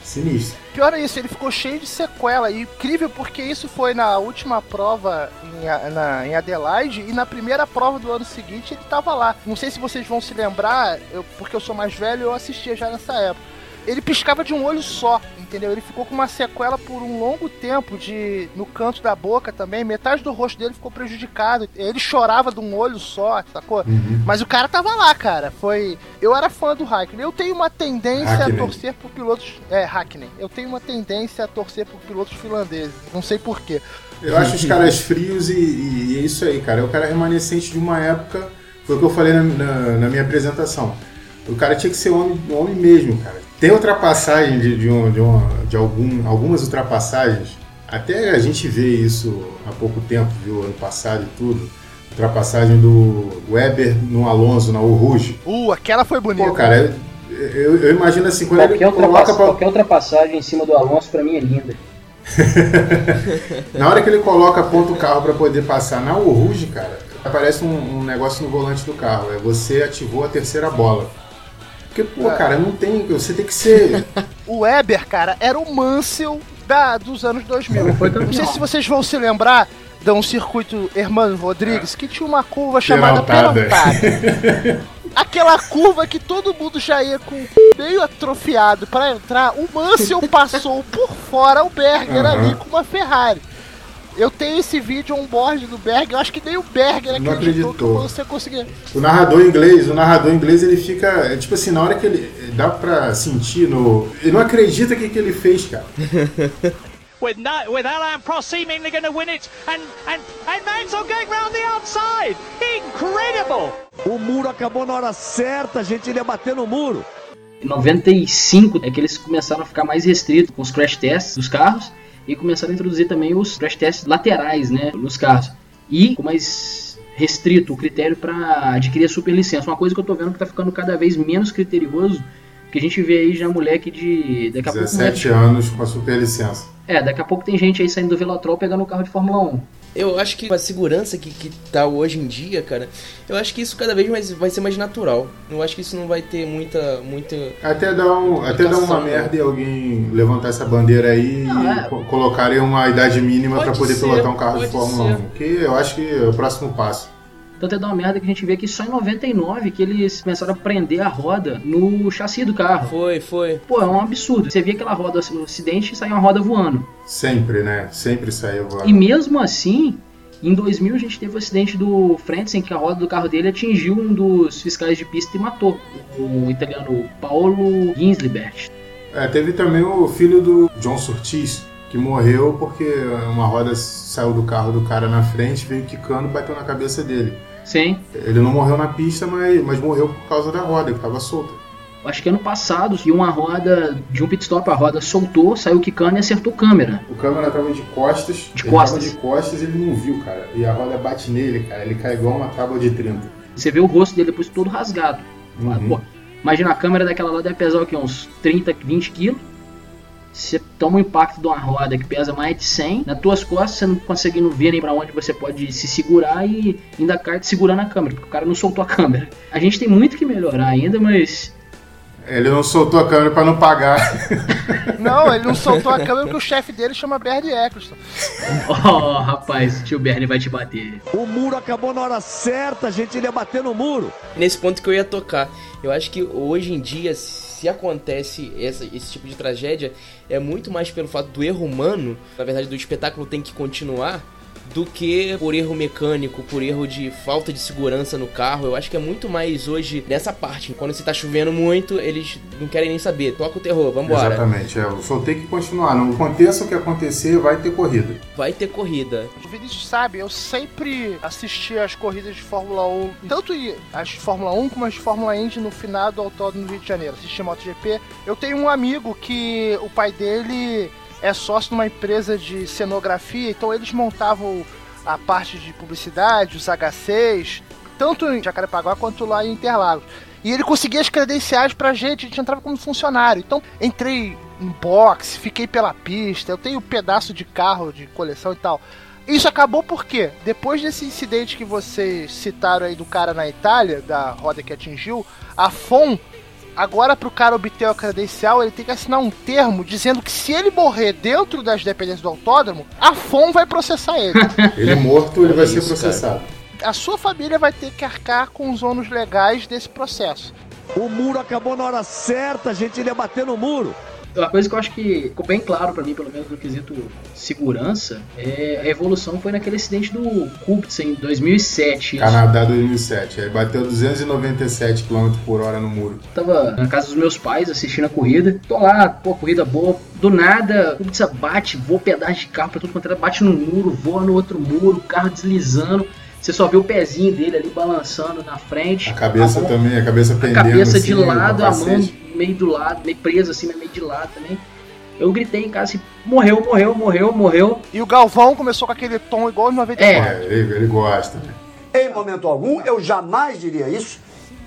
Speaker 4: sinistro.
Speaker 8: Pior é isso, ele ficou cheio de sequela. E incrível porque isso foi na última prova em, na- em Adelaide e na primeira prova do ano seguinte ele tava lá. Não sei se vocês vão se lembrar, eu- porque eu sou mais velho, eu assistia já nessa época. Ele piscava de um olho só, entendeu? Ele ficou com uma sequela por um longo tempo de no canto da boca também. Metade do rosto dele ficou prejudicado. Ele chorava de um olho só, sacou? Mas o cara tava lá, cara. Foi. Eu era fã do Hackney. Eu tenho uma tendência
Speaker 4: Hackney.
Speaker 8: a torcer por pilotos. É, Hackney. Eu tenho uma tendência a torcer por pilotos finlandeses. Não sei porquê.
Speaker 4: Eu acho os caras frios e, e- e é isso aí, cara. É o cara remanescente de uma época. Foi o que eu falei na, na- na minha apresentação. O cara tinha que ser homem, homem mesmo, cara. Tem ultrapassagem de, de, um- de, uma- de algum, algumas ultrapassagens. Até a gente vê isso há pouco tempo, viu? Ano passado e tudo. Ultrapassagem do Weber no Alonso, na Rouge.
Speaker 8: Uh, aquela foi bonita.
Speaker 4: Pô, cara, eu, eu- eu imagino assim, quando
Speaker 5: Qualquer,
Speaker 4: ele coloca pra,
Speaker 5: qualquer ultrapassagem em cima do Alonso pra mim é linda.
Speaker 4: Na hora que ele coloca, aponta o carro para poder passar na Rouge, cara, aparece um, um negócio no volante do carro. É você ativou a terceira bola. Porque, pô,
Speaker 8: É.
Speaker 4: cara, não tem. Você tem que ser.
Speaker 8: O Weber, cara, era o Mansell da, dos anos 2000.
Speaker 5: Foi
Speaker 8: Não sei se vocês vão se lembrar de um circuito Hermano Rodrigues que tinha uma curva chamada
Speaker 4: Peraltada.
Speaker 8: Peraltada. Aquela curva que todo mundo já ia com o meio atrofiado pra entrar, o Mansell passou por fora o Berger
Speaker 4: Aham.
Speaker 8: ali com uma Ferrari. Eu tenho esse vídeo on-board do Berger, eu acho que nem o Berger
Speaker 4: Não
Speaker 8: acreditou que. Mansell conseguia.
Speaker 4: O narrador inglês, o narrador inglês, ele fica. é Tipo assim, na hora que ele. Dá pra sentir no. Ele não acredita o que, que ele fez, cara.
Speaker 2: with no, with Alain Prost seemingly going to win it, and and and Mansell going round the outside. Incredible!
Speaker 3: O muro acabou na hora certa, a gente ia bater no muro.
Speaker 5: Em 95 é que eles começaram a ficar mais restritos com os crash tests dos carros e começaram a introduzir também os crash tests laterais, né, nos carros. E com mais restrito o critério para adquirir a superlicença. Uma coisa que eu tô vendo que tá ficando cada vez menos criterioso, que a gente vê aí já moleque de daqui a pouco
Speaker 4: 17 anos com a superlicença.
Speaker 5: É, daqui a pouco tem gente aí saindo do Velotrol pegando o carro de Fórmula 1.
Speaker 6: Eu acho que com a segurança que, que tá hoje em dia, cara, eu acho que isso cada vez mais vai ser mais natural. Eu acho que isso não vai ter muita. muita...
Speaker 4: Até dar, um, até dar uma
Speaker 6: né?
Speaker 4: merda e alguém levantar essa bandeira aí
Speaker 5: Não,
Speaker 4: e
Speaker 5: é.
Speaker 4: co- colocarem uma idade mínima pra poder
Speaker 6: ser,
Speaker 4: pilotar um carro de Fórmula
Speaker 6: ser.
Speaker 4: 1. Que eu acho que é o próximo passo.
Speaker 5: Tanto é dar uma merda que a gente vê que só em 99 que eles começaram a prender a roda no chassi do carro.
Speaker 6: Foi, foi.
Speaker 5: Pô, é um absurdo. Você via aquela roda no acidente e saía uma roda voando.
Speaker 4: Sempre, né? Sempre saía voando.
Speaker 5: E mesmo assim, em 2000 a gente teve o acidente do Frentzen, que a roda do carro dele atingiu um dos fiscais de pista e matou. O italiano Paulo Ginslibert.
Speaker 4: É, teve também o filho do John Surtees, que morreu porque uma roda saiu do carro do cara na frente, veio quicando e bateu na cabeça dele.
Speaker 5: Sim.
Speaker 4: Ele não morreu na pista, mas, mas morreu por causa da roda, que estava solta.
Speaker 5: Acho que ano passado, que uma roda de um pit stop, a roda soltou, saiu quicando e acertou câmera.
Speaker 4: O câmera tava de costas,
Speaker 5: De costas.
Speaker 4: de costas e ele não viu, cara. E a roda bate nele, cara, ele cai igual uma tábua de 30.
Speaker 5: Você vê o rosto dele depois todo rasgado.
Speaker 4: Uhum.
Speaker 5: Pô, imagina a câmera daquela lá deve pesar o quê? Uns 30, 20 quilos. Você toma o impacto de uma roda que pesa mais de 100 nas tuas costas, você não conseguindo ver nem pra onde você pode se segurar e ainda cai te segurando a câmera, porque o cara não soltou a câmera. A gente tem muito que melhorar ainda, mas
Speaker 4: Ele não soltou a câmera pra não pagar.
Speaker 8: Não, ele não soltou a câmera porque o chefe dele chama Bernie Eccleston.
Speaker 5: Oh, rapaz, o tio Bernie vai te bater.
Speaker 3: O muro acabou na hora certa, a gente ia bater no muro.
Speaker 6: Nesse ponto que eu ia tocar. Eu acho que hoje em dia, se acontece essa- esse tipo de tragédia, é muito mais pelo fato do erro humano, na verdade, do espetáculo tem que continuar, do que por erro mecânico, por erro de falta de segurança no carro. Eu acho que é muito mais hoje nessa parte. Quando você tá chovendo muito, eles não querem nem saber. Toca o terror, vambora.
Speaker 4: Exatamente, é, só tem que continuar. Não aconteça o que acontecer, vai ter corrida.
Speaker 6: Vai ter corrida.
Speaker 8: O Vinícius sabe, eu sempre assisti as corridas de Fórmula 1, tanto as de Fórmula 1 como as de Fórmula Indy no final do Autódromo no Rio de Janeiro. Assisti MotoGP. Eu tenho um amigo que o pai dele é sócio numa empresa de cenografia, então eles montavam a parte de publicidade, os H6, tanto em Jacarepaguá quanto lá em Interlagos. E ele conseguia as credenciais pra gente, a gente entrava como funcionário. Então, entrei em boxe, fiquei pela pista, eu tenho um pedaço de carro de coleção e tal. Isso acabou porque, depois desse incidente que vocês citaram aí do cara na Itália, da roda que atingiu, a FOM, agora pro cara obter a credencial, ele tem que assinar um termo dizendo que se ele morrer dentro das dependências do autódromo, a FOM vai processar ele.
Speaker 4: Ele morto, ele vai ser
Speaker 6: Isso, cara.
Speaker 4: processado.
Speaker 8: a sua família vai ter que arcar com os ônus legais desse processo.
Speaker 3: O muro acabou na hora certa, a gente ia bater no muro.
Speaker 5: Uma coisa que eu acho que ficou bem claro pra mim, pelo menos no quesito segurança, é a evolução foi naquele acidente do Kubica em 2007. Isso.
Speaker 4: Canadá 2007. Aí bateu 297 km por hora no muro.
Speaker 5: Tava na casa dos meus pais assistindo a corrida. Tô lá, pô, corrida boa. Do nada, Kubica bate, voa pedaço de carro pra tudo quanto era, bate no muro, voa no outro muro, o carro deslizando. Você só vê o pezinho dele ali balançando na frente.
Speaker 4: A cabeça
Speaker 5: mão-
Speaker 4: também, a cabeça
Speaker 5: a
Speaker 4: pendendo.
Speaker 5: cabeça
Speaker 4: assim,
Speaker 5: de
Speaker 4: no
Speaker 5: lado, a mão. Meio do lado, meio presa assim, mas meio de lado também. Eu gritei em casa assim, morreu, morreu, morreu, morreu.
Speaker 8: E o Galvão começou com aquele tom igual em 94.
Speaker 5: É,
Speaker 4: É, ele, ele gosta. né?
Speaker 9: Em momento algum, eu jamais diria isso.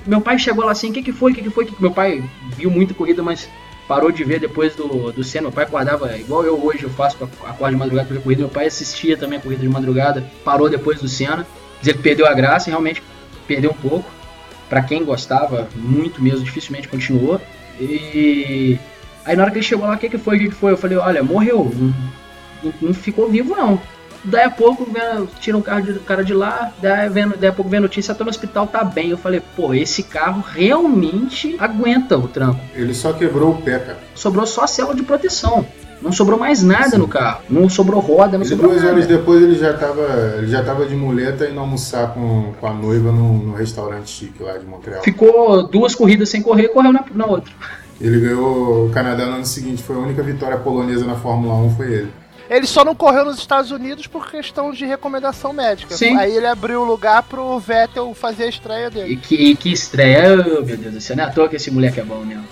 Speaker 5: meu pai chegou lá assim, o que que foi, o que que foi? Que que-" Meu pai viu muita corrida, mas parou de ver depois do, do Senna. Meu pai acordava, igual eu hoje eu faço, pra acordar de madrugada pra ver corrida. Meu pai assistia também a corrida de madrugada, parou depois do Senna. Quer dizer, que perdeu a graça, e realmente perdeu um pouco. Pra quem gostava, muito mesmo, dificilmente continuou. E aí na hora que ele chegou lá, o que que foi, o que que foi? Eu falei, olha, morreu, não, não- ficou vivo não. Daí a pouco tira um carro de, o cara de lá, daí, vendo, daí a pouco vem a notícia, tá no hospital, tá bem. Eu falei, pô, esse carro realmente aguenta o tranco.
Speaker 4: Ele só quebrou o pé, cara.
Speaker 5: Sobrou só a célula de proteção. Não sobrou mais nada no carro. Não sobrou roda, não
Speaker 4: Ele,
Speaker 5: sobrou
Speaker 4: duas
Speaker 5: nada.
Speaker 4: horas depois ele já tava, ele já tava de muleta indo almoçar com, com a noiva no, no restaurante chique lá de Montreal.
Speaker 5: Ficou duas corridas sem correr e correu na, na outra.
Speaker 4: Ele ganhou o Canadá no ano seguinte, foi a única vitória polonesa na Fórmula 1, foi ele.
Speaker 8: Ele só não correu nos Estados Unidos por questão de recomendação médica.
Speaker 5: Sim.
Speaker 8: Aí ele abriu o lugar pro Vettel fazer a estreia dele.
Speaker 5: E que, e que estreia, oh, meu Deus do céu. Não é à toa que esse moleque é bom mesmo.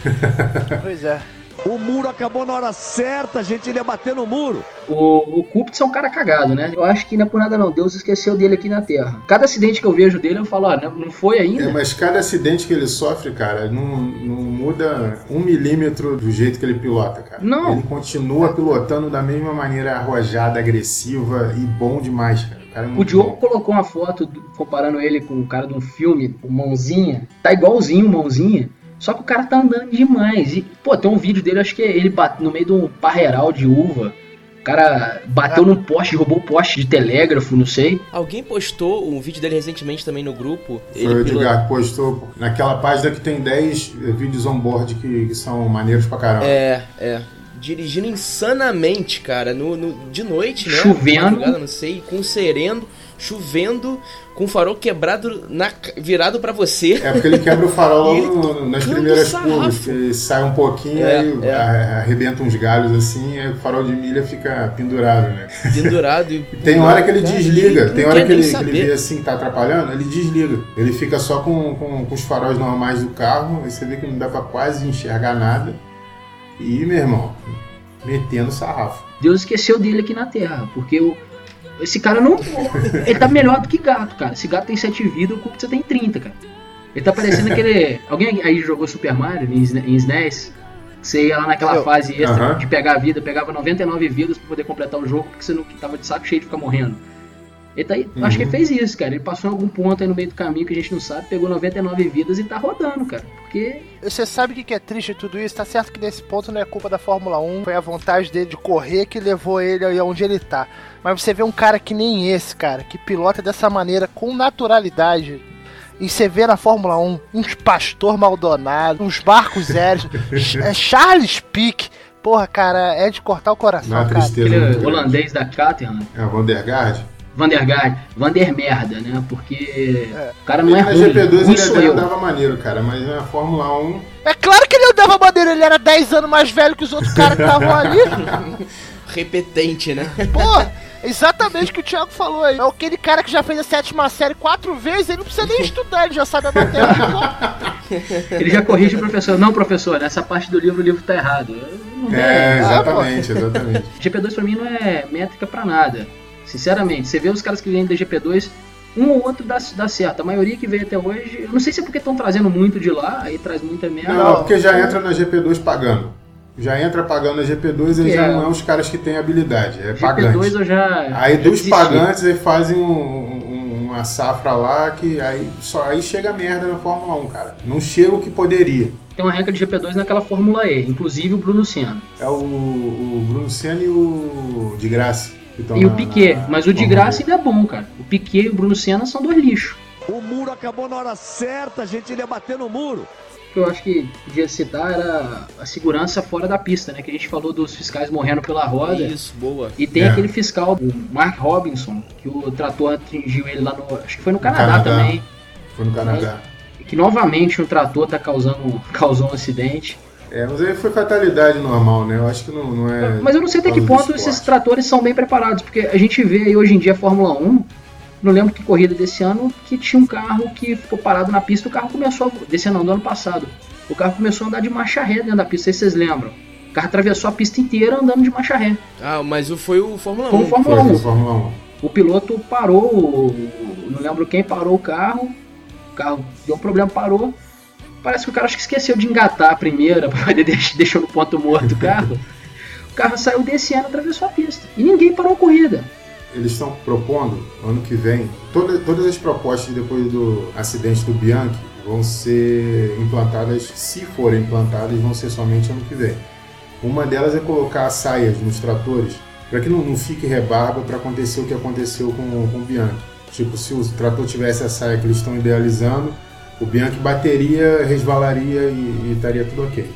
Speaker 8: Pois é.
Speaker 3: O muro acabou na hora certa, a gente ia bater no muro.
Speaker 5: O, o Kubica é um cara cagado, né? Eu acho que não é por nada não. Deus esqueceu dele aqui na Terra. Cada acidente que eu vejo dele, eu falo, ó, não, não foi
Speaker 4: É,
Speaker 5: ainda.
Speaker 4: mas cada acidente que ele sofre, cara, não, não muda um milímetro do jeito que ele pilota, cara.
Speaker 5: Não.
Speaker 4: Ele continua pilotando da mesma maneira arrojada, agressiva e bom demais, cara. É
Speaker 5: O Diogo
Speaker 4: bom.
Speaker 5: colocou uma foto do- comparando ele com o cara de um filme, o Mãozinha. Tá igualzinho o Mãozinha. Só que o cara tá andando demais. E, pô, tem um vídeo dele, acho que ele bate no meio de um parreiral de uva. O cara bateu num poste, roubou o poste de telégrafo, não sei.
Speaker 6: Alguém postou um vídeo dele recentemente também no grupo.
Speaker 4: Foi o Edgar que postou naquela página que tem 10 vídeos on-board que, que são maneiros pra caramba.
Speaker 6: É, é. Dirigindo insanamente, cara, no, no- de noite, né?
Speaker 5: Chovendo.
Speaker 6: Não sei, com sereno, chovendo, com o farol quebrado, na, virado pra você.
Speaker 4: É porque ele quebra o farol
Speaker 6: E ele
Speaker 4: logo no- nas primeiras curvas, ele sai um pouquinho,
Speaker 6: É,
Speaker 4: aí
Speaker 6: é.
Speaker 4: arrebenta uns galhos assim, aí o farol de milha fica pendurado, né?
Speaker 6: pendurado e.
Speaker 4: Tem hora que ele
Speaker 6: Cara,
Speaker 4: desliga,
Speaker 6: não
Speaker 4: tem hora que ele, que ele vê assim que tá atrapalhando, ele desliga. Ele fica só com, com, com os faróis normais do carro, aí você vê que não dá pra quase enxergar nada. E, meu irmão, metendo sarrafo.
Speaker 5: Deus esqueceu dele aqui na Terra, porque o, esse cara não. Ele tá melhor do que gato, cara. Esse gato tem 7 vidas, o Kubica tem 30, cara. Ele tá parecendo aquele. Alguém aí jogou Super Mario em SNES? em SNES? Você ia lá naquela
Speaker 8: Eu-
Speaker 5: fase extra
Speaker 4: Aham.
Speaker 5: de pegar a vida, pegava 99 vidas pra poder completar o jogo, porque você não tava de saco cheio de ficar morrendo. Ele tá aí, acho que ele fez isso, cara. Ele passou em algum ponto aí no meio do caminho que a gente não sabe, pegou 99 vidas e tá rodando, cara. Porque
Speaker 8: Você sabe o que que é triste de tudo isso? Tá certo que nesse ponto não é culpa da Fórmula 1, foi a vontade dele de correr que levou ele aí onde ele tá. Mas você vê um cara que nem esse, cara, que pilota dessa maneira com naturalidade. E você vê na Fórmula 1 uns Pastor Maldonado, uns barcos aéreos, é Charles Pick. Porra, cara, é de cortar o coração,
Speaker 4: Dá uma
Speaker 8: cara.
Speaker 4: tristeza
Speaker 5: aquele
Speaker 4: grande.
Speaker 5: holandês da Caterham,
Speaker 4: É, o Vandergaard.
Speaker 5: Vandergaard, Vandermerda, né? Porque o cara não
Speaker 4: Ele
Speaker 5: é
Speaker 4: na
Speaker 5: ruim,
Speaker 4: GP2
Speaker 5: ruim
Speaker 4: ele
Speaker 5: sou
Speaker 4: até
Speaker 5: eu.
Speaker 4: andava maneiro, cara, mas na Fórmula 1
Speaker 8: É claro que ele andava maneiro, ele era 10 anos mais velho que os outros caras que estavam ali.
Speaker 6: Repetente, né?
Speaker 8: Pô, exatamente o que o Thiago falou aí. É aquele cara que já fez a sétima série quatro vezes, ele não precisa nem estudar, ele já sabe a matéria.
Speaker 5: Ele já corrige o professor. Não, professor, nessa parte do livro o livro tá errado.
Speaker 4: É,
Speaker 5: é.
Speaker 4: exatamente, exatamente.
Speaker 5: GP2 pra mim não é métrica pra nada. Sinceramente, você vê os caras que vêm da GP2, um ou outro dá, dá certo. A maioria que veio até hoje, eu não sei se é porque estão trazendo muito de lá, aí traz muita merda.
Speaker 4: Não, porque já entra na GP2 pagando. Já entra pagando na GP2 e
Speaker 5: Que
Speaker 4: já
Speaker 5: é.
Speaker 4: não é os caras que têm habilidade, é
Speaker 5: GP2
Speaker 4: pagante.
Speaker 5: eu já.
Speaker 4: Aí
Speaker 5: já
Speaker 4: dos
Speaker 5: desisti.
Speaker 4: pagantes eles fazem um- um- uma safra lá que aí só aí chega merda na Fórmula 1, cara. Não chega o que poderia.
Speaker 5: Tem uma regra de GP2 naquela Fórmula E, inclusive o Bruno Senna.
Speaker 4: É o, o Bruno Senna e o de Graça.
Speaker 5: E o
Speaker 4: na-
Speaker 5: Piquet,
Speaker 4: na
Speaker 5: mas o de graça ainda é bom, cara. O Piquet e o Bruno Senna são dois lixos.
Speaker 3: O muro acabou na hora certa, a gente ia bater no muro.
Speaker 5: O que eu acho que podia citar era a segurança fora da pista, né? Que a gente falou dos fiscais morrendo pela roda.
Speaker 6: Isso, boa.
Speaker 5: E tem
Speaker 4: É.
Speaker 5: aquele fiscal, o Mark Robinson, que o trator atingiu ele lá no. Acho que foi no Canadá,
Speaker 4: Canadá.
Speaker 5: também.
Speaker 4: Foi no Canadá.
Speaker 5: Que novamente um trator tá causando causou um acidente.
Speaker 4: É, mas aí foi fatalidade normal, né? Eu acho que não, não é.
Speaker 5: Mas eu não sei até que ponto esses tratores são bem preparados, porque a gente vê aí hoje em dia a Fórmula 1. Não lembro que corrida desse ano que tinha um carro que ficou parado na pista, o carro começou. A, desse ano, não, do ano passado. O carro começou a andar de marcha ré dentro da pista, não sei se vocês lembram. O carro atravessou a pista inteira andando de marcha ré.
Speaker 6: Ah, mas o- foi o Fórmula 1.
Speaker 5: Foi o Fórmula
Speaker 4: Foi
Speaker 5: 1.
Speaker 4: foi Fórmula 1.
Speaker 5: O piloto parou, o- não lembro quem parou o carro. O carro deu um problema, parou. Parece que o cara acho que esqueceu de engatar a primeira, deixou no ponto morto o carro. O carro saiu descendo, atravessou a pista. E ninguém parou a corrida.
Speaker 4: Eles estão propondo, ano que vem, toda- todas as propostas depois do acidente do Bianchi vão ser implantadas, se forem implantadas, vão ser somente ano que vem. Uma delas é colocar saias nos tratores, para que não, não fique rebarba para acontecer o que aconteceu com, com o Bianchi. Tipo, se o trator tivesse a saia que eles estão idealizando, o Bianchi bateria, resvalaria e, e estaria tudo ok.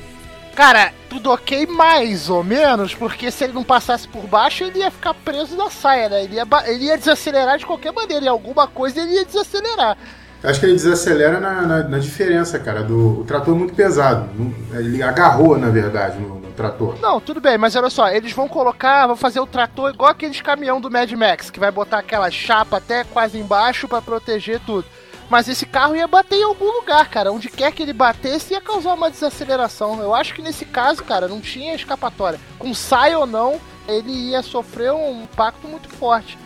Speaker 8: Cara, tudo ok mais ou menos, porque se ele não passasse por baixo, ele ia ficar preso na saia, né? Ele ia, ele ia desacelerar de qualquer maneira, em alguma coisa ele ia desacelerar.
Speaker 4: Acho que ele desacelera na, na, na diferença, cara. Do, o trator é muito pesado. Ele agarrou, na verdade, no, no trator.
Speaker 8: Não, tudo bem, mas olha só, eles vão colocar, vão fazer o trator igual aqueles caminhão do Mad Max, que vai botar aquela chapa até quase embaixo pra proteger tudo. Mas esse carro ia bater em algum lugar, cara. Onde quer que ele batesse, ia causar uma desaceleração. Eu acho que nesse caso, cara, não tinha escapatória. Com saia ou não, ele ia sofrer um impacto muito forte.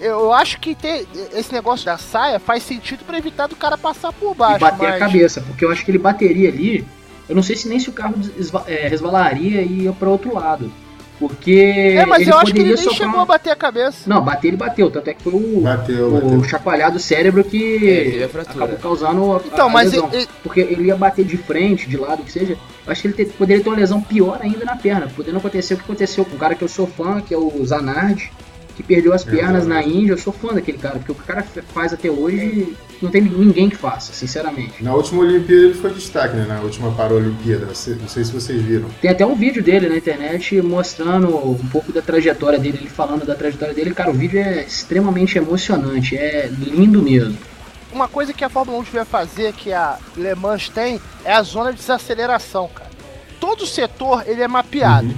Speaker 8: Eu acho que ter esse negócio da saia faz sentido pra evitar do cara passar por baixo.
Speaker 5: e bater
Speaker 8: mas...
Speaker 5: a cabeça, porque eu acho que ele bateria ali. Eu não sei se nem se o carro é, resvalaria e ia para outro lado. Porque.
Speaker 8: É, mas
Speaker 5: ele
Speaker 8: eu acho que ele
Speaker 5: poderia
Speaker 8: nem
Speaker 5: sofrer
Speaker 8: chegou a bater a cabeça.
Speaker 5: Não, bater ele bateu, tanto é que foi o,
Speaker 4: Bateu,
Speaker 5: o
Speaker 4: bateu.
Speaker 5: chacoalhado cérebro que
Speaker 6: É,
Speaker 5: acabou causando a,
Speaker 8: Então,
Speaker 5: a
Speaker 8: mas
Speaker 5: lesão.
Speaker 8: ele-
Speaker 5: Porque ele ia bater de frente, de lado, o que seja. Eu acho que ele te- poderia ter uma lesão pior ainda na perna. Podendo acontecer o que aconteceu com um cara que eu sou fã, que é o Zanardi, que perdeu as pernas na Índia. Eu sou fã daquele cara, porque o que o cara faz até hoje não tem ninguém que faça, sinceramente.
Speaker 4: Na última Olimpíada ele foi destaque, né? Na última Paralimpíada. Não sei se vocês viram.
Speaker 5: Tem até um vídeo dele na internet mostrando um pouco da trajetória dele, ele falando da trajetória dele. Cara, o vídeo é extremamente emocionante, é lindo mesmo.
Speaker 8: Uma coisa que a Fórmula 1 devia fazer, que a Le Mans tem, é a zona de desaceleração, cara. Todo setor ele é mapeado,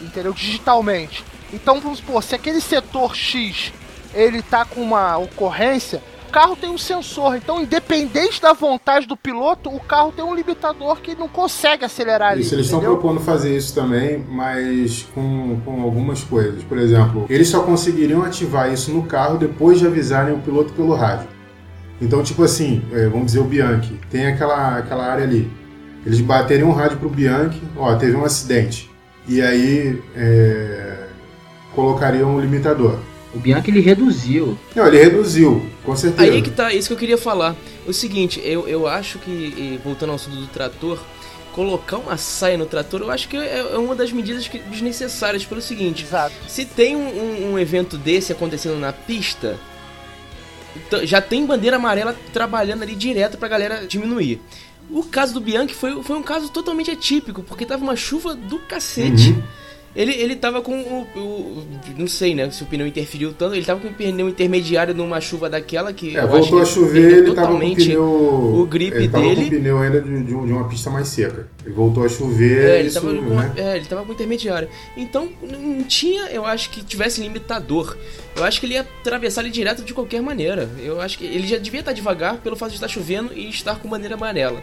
Speaker 8: entendeu? Digitalmente. Então vamos supor, se aquele setor X ele tá com uma ocorrência, carro tem um sensor. Então, independente da vontade do piloto, o carro tem um limitador que não consegue acelerar ali.
Speaker 4: Isso, eles estão propondo fazer isso também, mas com, com algumas coisas. Por exemplo, eles só conseguiriam ativar isso no carro depois de avisarem o piloto pelo rádio. Então, tipo assim, é, vamos dizer o Bianchi, tem aquela, aquela área ali. eles bateriam um rádio pro Bianchi, ó, teve um acidente. E aí é, colocariam um limitador.
Speaker 5: O Bianchi ele reduziu.
Speaker 4: Não, ele reduziu, com certeza.
Speaker 6: Aí que tá, isso que eu queria falar. O seguinte, eu, eu acho que, voltando ao assunto do trator, colocar uma saia no trator, eu acho que é, é uma das medidas que- desnecessárias pelo seguinte.
Speaker 8: Exato.
Speaker 6: Se tem um, um- um evento desse acontecendo na pista, já tem bandeira amarela trabalhando ali direto pra galera diminuir. O caso do Bianchi foi, foi um caso totalmente atípico, porque tava uma chuva do cacete.
Speaker 4: Uhum.
Speaker 6: Ele, ele tava com o, o- Não sei, né? Se o pneu interferiu tanto. Ele tava com o pneu intermediário numa chuva daquela que.
Speaker 4: É, voltou a chover, ele tava com o pneu.
Speaker 6: o grip
Speaker 4: ele tava
Speaker 6: dele.
Speaker 4: com o pneu ainda de, de um- uma pista mais seca. Ele voltou a chover,
Speaker 6: É, ele
Speaker 4: isso,
Speaker 6: tava, com,
Speaker 4: né?
Speaker 6: é, ele tava com intermediário. Então, não tinha, eu acho que tivesse limitador. Eu acho que ele ia atravessar ele direto de qualquer maneira. Eu acho que ele já devia estar devagar pelo fato de estar chovendo e estar com bandeira amarela.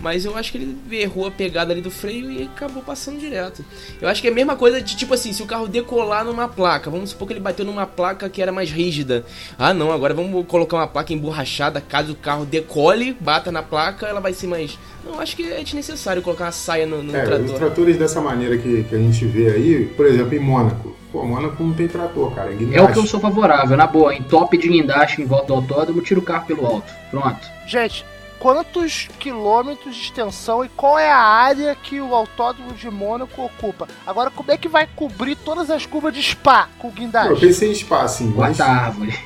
Speaker 6: Mas eu acho que ele errou a pegada ali do freio e acabou passando direto. Eu acho que é a mesma coisa de tipo assim, se o carro decolar numa placa, vamos supor que ele bateu numa placa que era mais rígida. Ah, não, agora vamos colocar uma placa emborrachada, caso o carro decole, bata na placa, ela vai ser mais. Não, eu acho que é desnecessário colocar uma saia no, no
Speaker 4: É, os
Speaker 6: trator.
Speaker 4: tratores dessa maneira que, que a gente vê aí, por exemplo, em Mônaco. Pô, Mônaco não tem trator, cara. É,
Speaker 5: É o que eu sou favorável, na boa. Em top de guindaste em volta do autódromo, tira o carro pelo alto. Pronto.
Speaker 8: Gente, quantos quilômetros de extensão e qual é a área que o autódromo de Mônaco ocupa? Agora, como é que vai cobrir todas as curvas de Spa com o
Speaker 4: Pô, eu
Speaker 8: guindaste?
Speaker 4: pensei em espaço, sim, mas.
Speaker 5: Árvore.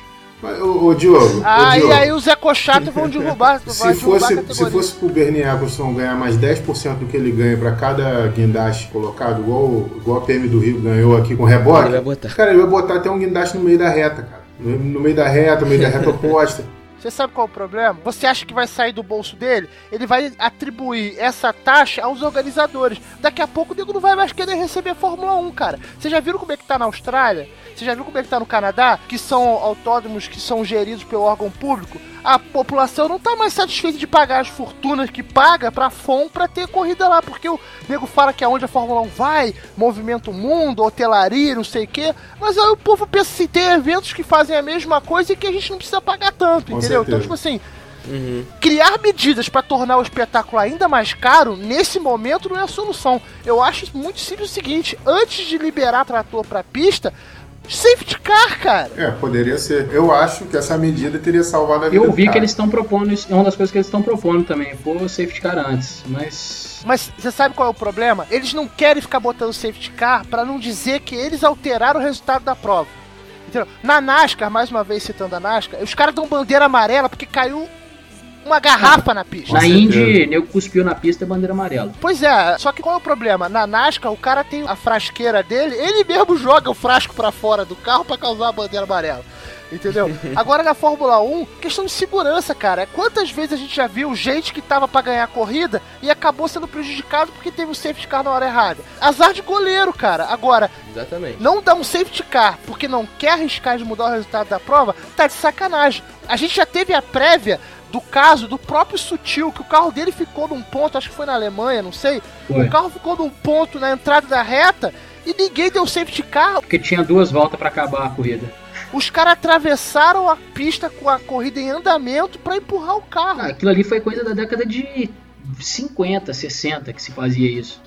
Speaker 4: ô, ô, Diogo,
Speaker 8: Ah,
Speaker 4: ô,
Speaker 8: e
Speaker 4: Diogo,
Speaker 8: aí os ecochatos vão derrubar, vai
Speaker 4: se
Speaker 8: derrubar a
Speaker 4: fosse, se
Speaker 8: categoria.
Speaker 4: fosse pro Bernie Eccleston ganhar mais 10% do que ele ganha pra cada guindaste colocado, igual, igual a PM do Rio ganhou aqui com reboque,
Speaker 6: Ele vai botar.
Speaker 4: cara, ele vai botar até um guindaste no meio da reta, cara. No, no meio da reta, no meio da reta oposta.
Speaker 8: Você sabe qual é o problema? Você acha que vai sair do bolso dele? Ele vai atribuir essa taxa aos organizadores. Daqui a pouco o nego não vai mais querer receber Fórmula 1, cara. Vocês já viram como é que tá na Austrália? Você já viu como é que tá no Canadá? Que são autódromos que são geridos pelo órgão público? A população não tá mais satisfeita de pagar as fortunas que paga pra FOM pra ter corrida lá, porque o nego fala que aonde a Fórmula 1 vai, movimenta o mundo, hotelaria, não sei o quê. Mas aí o povo pensa assim, tem eventos que fazem a mesma coisa e que a gente não precisa pagar tanto,
Speaker 4: Com
Speaker 8: entendeu? Então, tipo assim,
Speaker 6: Uhum.
Speaker 8: criar medidas pra tornar o espetáculo ainda mais caro, nesse momento não é a solução. Eu acho muito simples o seguinte: antes de liberar trator pra pista, safety car, cara.
Speaker 4: É, poderia ser. Eu acho que essa medida teria salvado a vida
Speaker 5: Eu
Speaker 4: do
Speaker 5: vi
Speaker 4: cara.
Speaker 5: que eles estão propondo isso, é uma das coisas que eles estão propondo também, pôr o safety car antes, mas.
Speaker 8: Mas você sabe qual é o problema? Eles não querem ficar botando safety car pra não dizer que eles alteraram o resultado da prova. Entendeu? Na NASCAR, mais uma vez citando a NASCAR, os caras dão bandeira amarela porque caiu uma garrafa na pista.
Speaker 5: Na. Indy, nego cuspiu na pista e bandeira amarela.
Speaker 8: Pois é, só que qual é o problema? Na NASCAR, o cara tem a frasqueira dele, ele mesmo joga o frasco pra fora do carro pra causar a bandeira amarela. Entendeu? Agora na Fórmula 1, questão de segurança, cara. Quantas vezes a gente já viu gente que tava pra ganhar a corrida e acabou sendo prejudicado porque teve um safety car na hora errada? Azar de goleiro, cara. Agora,
Speaker 6: Exatamente.
Speaker 8: não dar um safety car porque não quer arriscar de mudar o resultado da prova, tá de sacanagem. A gente já teve a prévia do caso do próprio Sutil, que o carro dele ficou num ponto, acho que foi na Alemanha, não sei.
Speaker 5: Foi.
Speaker 8: O carro ficou num ponto na entrada da reta e ninguém deu safety car.
Speaker 5: Porque tinha duas voltas pra acabar a corrida.
Speaker 8: Os caras atravessaram a pista com a corrida em andamento pra empurrar o carro.
Speaker 5: Ah, aquilo ali foi coisa da década de 50, 60 que se fazia isso.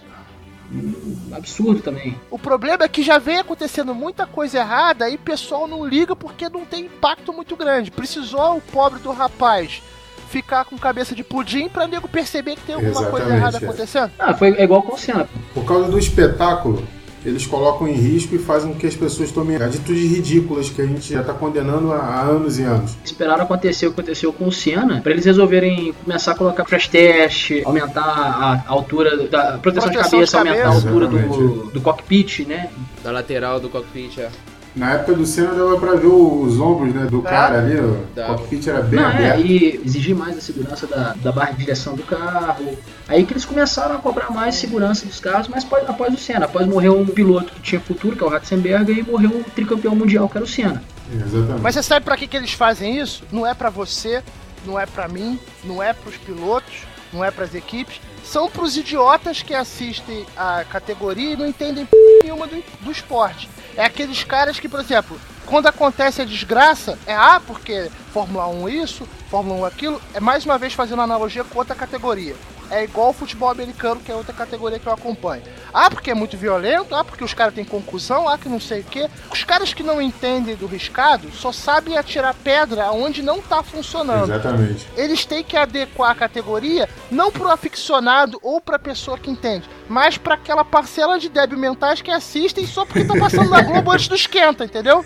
Speaker 5: Absurdo também.
Speaker 8: O problema é que já vem acontecendo muita coisa errada e o pessoal não liga porque não tem impacto muito grande. Precisou o pobre do rapaz ficar com cabeça de pudim pra nego perceber que tem alguma coisa
Speaker 4: Exatamente,
Speaker 8: errada
Speaker 4: é.
Speaker 8: acontecendo.
Speaker 5: Ah, foi igual com o Senna.
Speaker 4: Por causa do espetáculo, eles colocam em risco e fazem com que as pessoas tomem atitudes ridículas que a gente já está condenando há, anos e anos.
Speaker 5: Esperaram acontecer o que aconteceu com o Senna pra eles resolverem começar a colocar crash test, aumentar a altura da proteção, de
Speaker 8: Proteção
Speaker 5: cabeça,
Speaker 8: de
Speaker 5: aumentar a
Speaker 8: cabeça.
Speaker 5: altura do, do cockpit, né?
Speaker 6: Da lateral do cockpit, é.
Speaker 4: Na época do Senna dava pra ver os ombros né, do cara ali, o cockpit era bem
Speaker 5: Não, é,
Speaker 4: aberto.
Speaker 5: e exigir mais a segurança da, da barra de direção do carro. Aí que eles começaram a cobrar mais segurança dos carros, mas após, após o Senna. Após morrer um piloto que tinha futuro, que é o Ratzenberger, e morreu um tricampeão mundial, que era o Senna.
Speaker 4: Exatamente.
Speaker 8: Mas você sabe pra que, que eles fazem isso? Não é pra você, não é pra mim, não é pros pilotos, não é pras equipes. São pros idiotas que assistem a categoria e não entendem nenhuma do, do esporte. É aqueles caras que, por exemplo, quando acontece a desgraça, é ah, porque Fórmula 1 isso, Fórmula 1 aquilo, é mais uma vez fazendo analogia com outra categoria. É igual ao futebol americano, que é outra categoria que eu acompanho. Ah, porque é muito violento, ah, porque os caras têm conclusão, ah, que não sei o quê. Os caras que não entendem do riscado só sabem atirar pedra onde não tá funcionando.
Speaker 4: Exatamente.
Speaker 8: Eles têm que adequar a categoria não pro aficionado ou pra pessoa que entende, mas pra aquela parcela de débil mentais que assistem só porque tá passando na Globo antes do esquenta, entendeu?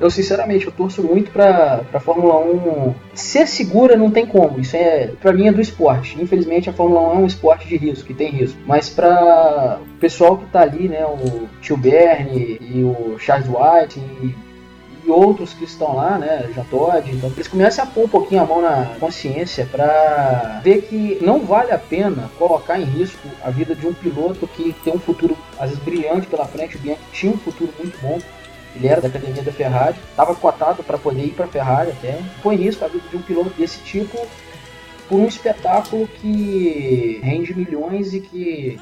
Speaker 5: Eu, sinceramente, eu torço muito pra, pra Fórmula 1 ser segura, não tem como. Isso é, pra mim, é do esporte. Infelizmente, a Fórmula 1 é um esporte de risco, que tem risco. Mas pra o pessoal que tá ali, né, o Tio Bernie e o Charles White e, e outros que estão lá, né, Jean Todt, então eles começam a pôr um pouquinho a mão na consciência pra ver que não vale a pena colocar em risco a vida de um piloto que tem um futuro, às vezes, brilhante pela frente. O Bianchi tinha um futuro muito bom. Ele era da academia da Ferrari, estava cotado para poder ir para a Ferrari até. Põe risco a vida de um piloto desse tipo por um espetáculo que rende milhões e que.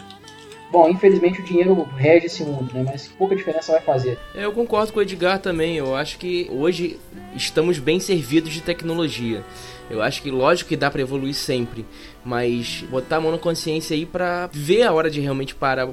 Speaker 5: Bom, infelizmente o dinheiro rege esse mundo, né? Mas pouca diferença vai fazer.
Speaker 6: Eu concordo com o Edgar também. Eu acho que hoje estamos bem servidos de tecnologia. Eu acho que lógico que dá para evoluir sempre, mas botar a mão na consciência aí para ver a hora de realmente parar,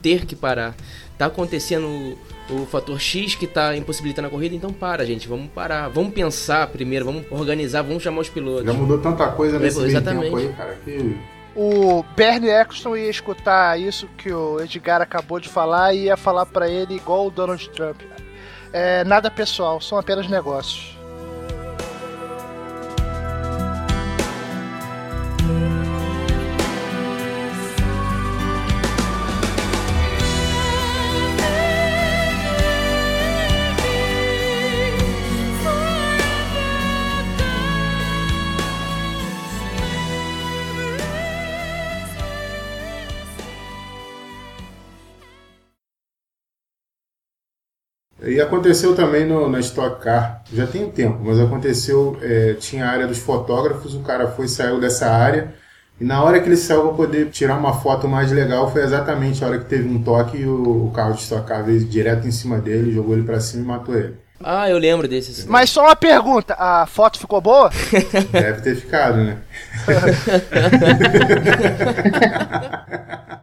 Speaker 6: ter que parar. Tá acontecendo o fator X que tá impossibilitando a corrida, então para, gente, vamos parar. Vamos pensar primeiro, vamos organizar, vamos chamar os pilotos.
Speaker 4: Já mudou tanta coisa nesse meio
Speaker 6: Exatamente.
Speaker 4: tempo aí, cara. Que...
Speaker 8: O Bernie Eccleston ia escutar isso que o Edgar acabou de falar e ia falar pra ele igual o Donald Trump. É nada pessoal, são apenas negócios.
Speaker 4: E aconteceu também no, na Stock Car, já tem um tempo, mas aconteceu, é, tinha a área dos fotógrafos, o cara foi, saiu dessa área, e na hora que ele saiu para poder tirar uma foto mais legal, foi exatamente a hora que teve um toque e o, o carro de Stock Car veio direto em cima dele, jogou ele para cima e matou ele.
Speaker 6: Ah, eu lembro desses.
Speaker 8: Mas só uma pergunta, a foto ficou boa?
Speaker 4: Deve ter ficado, né?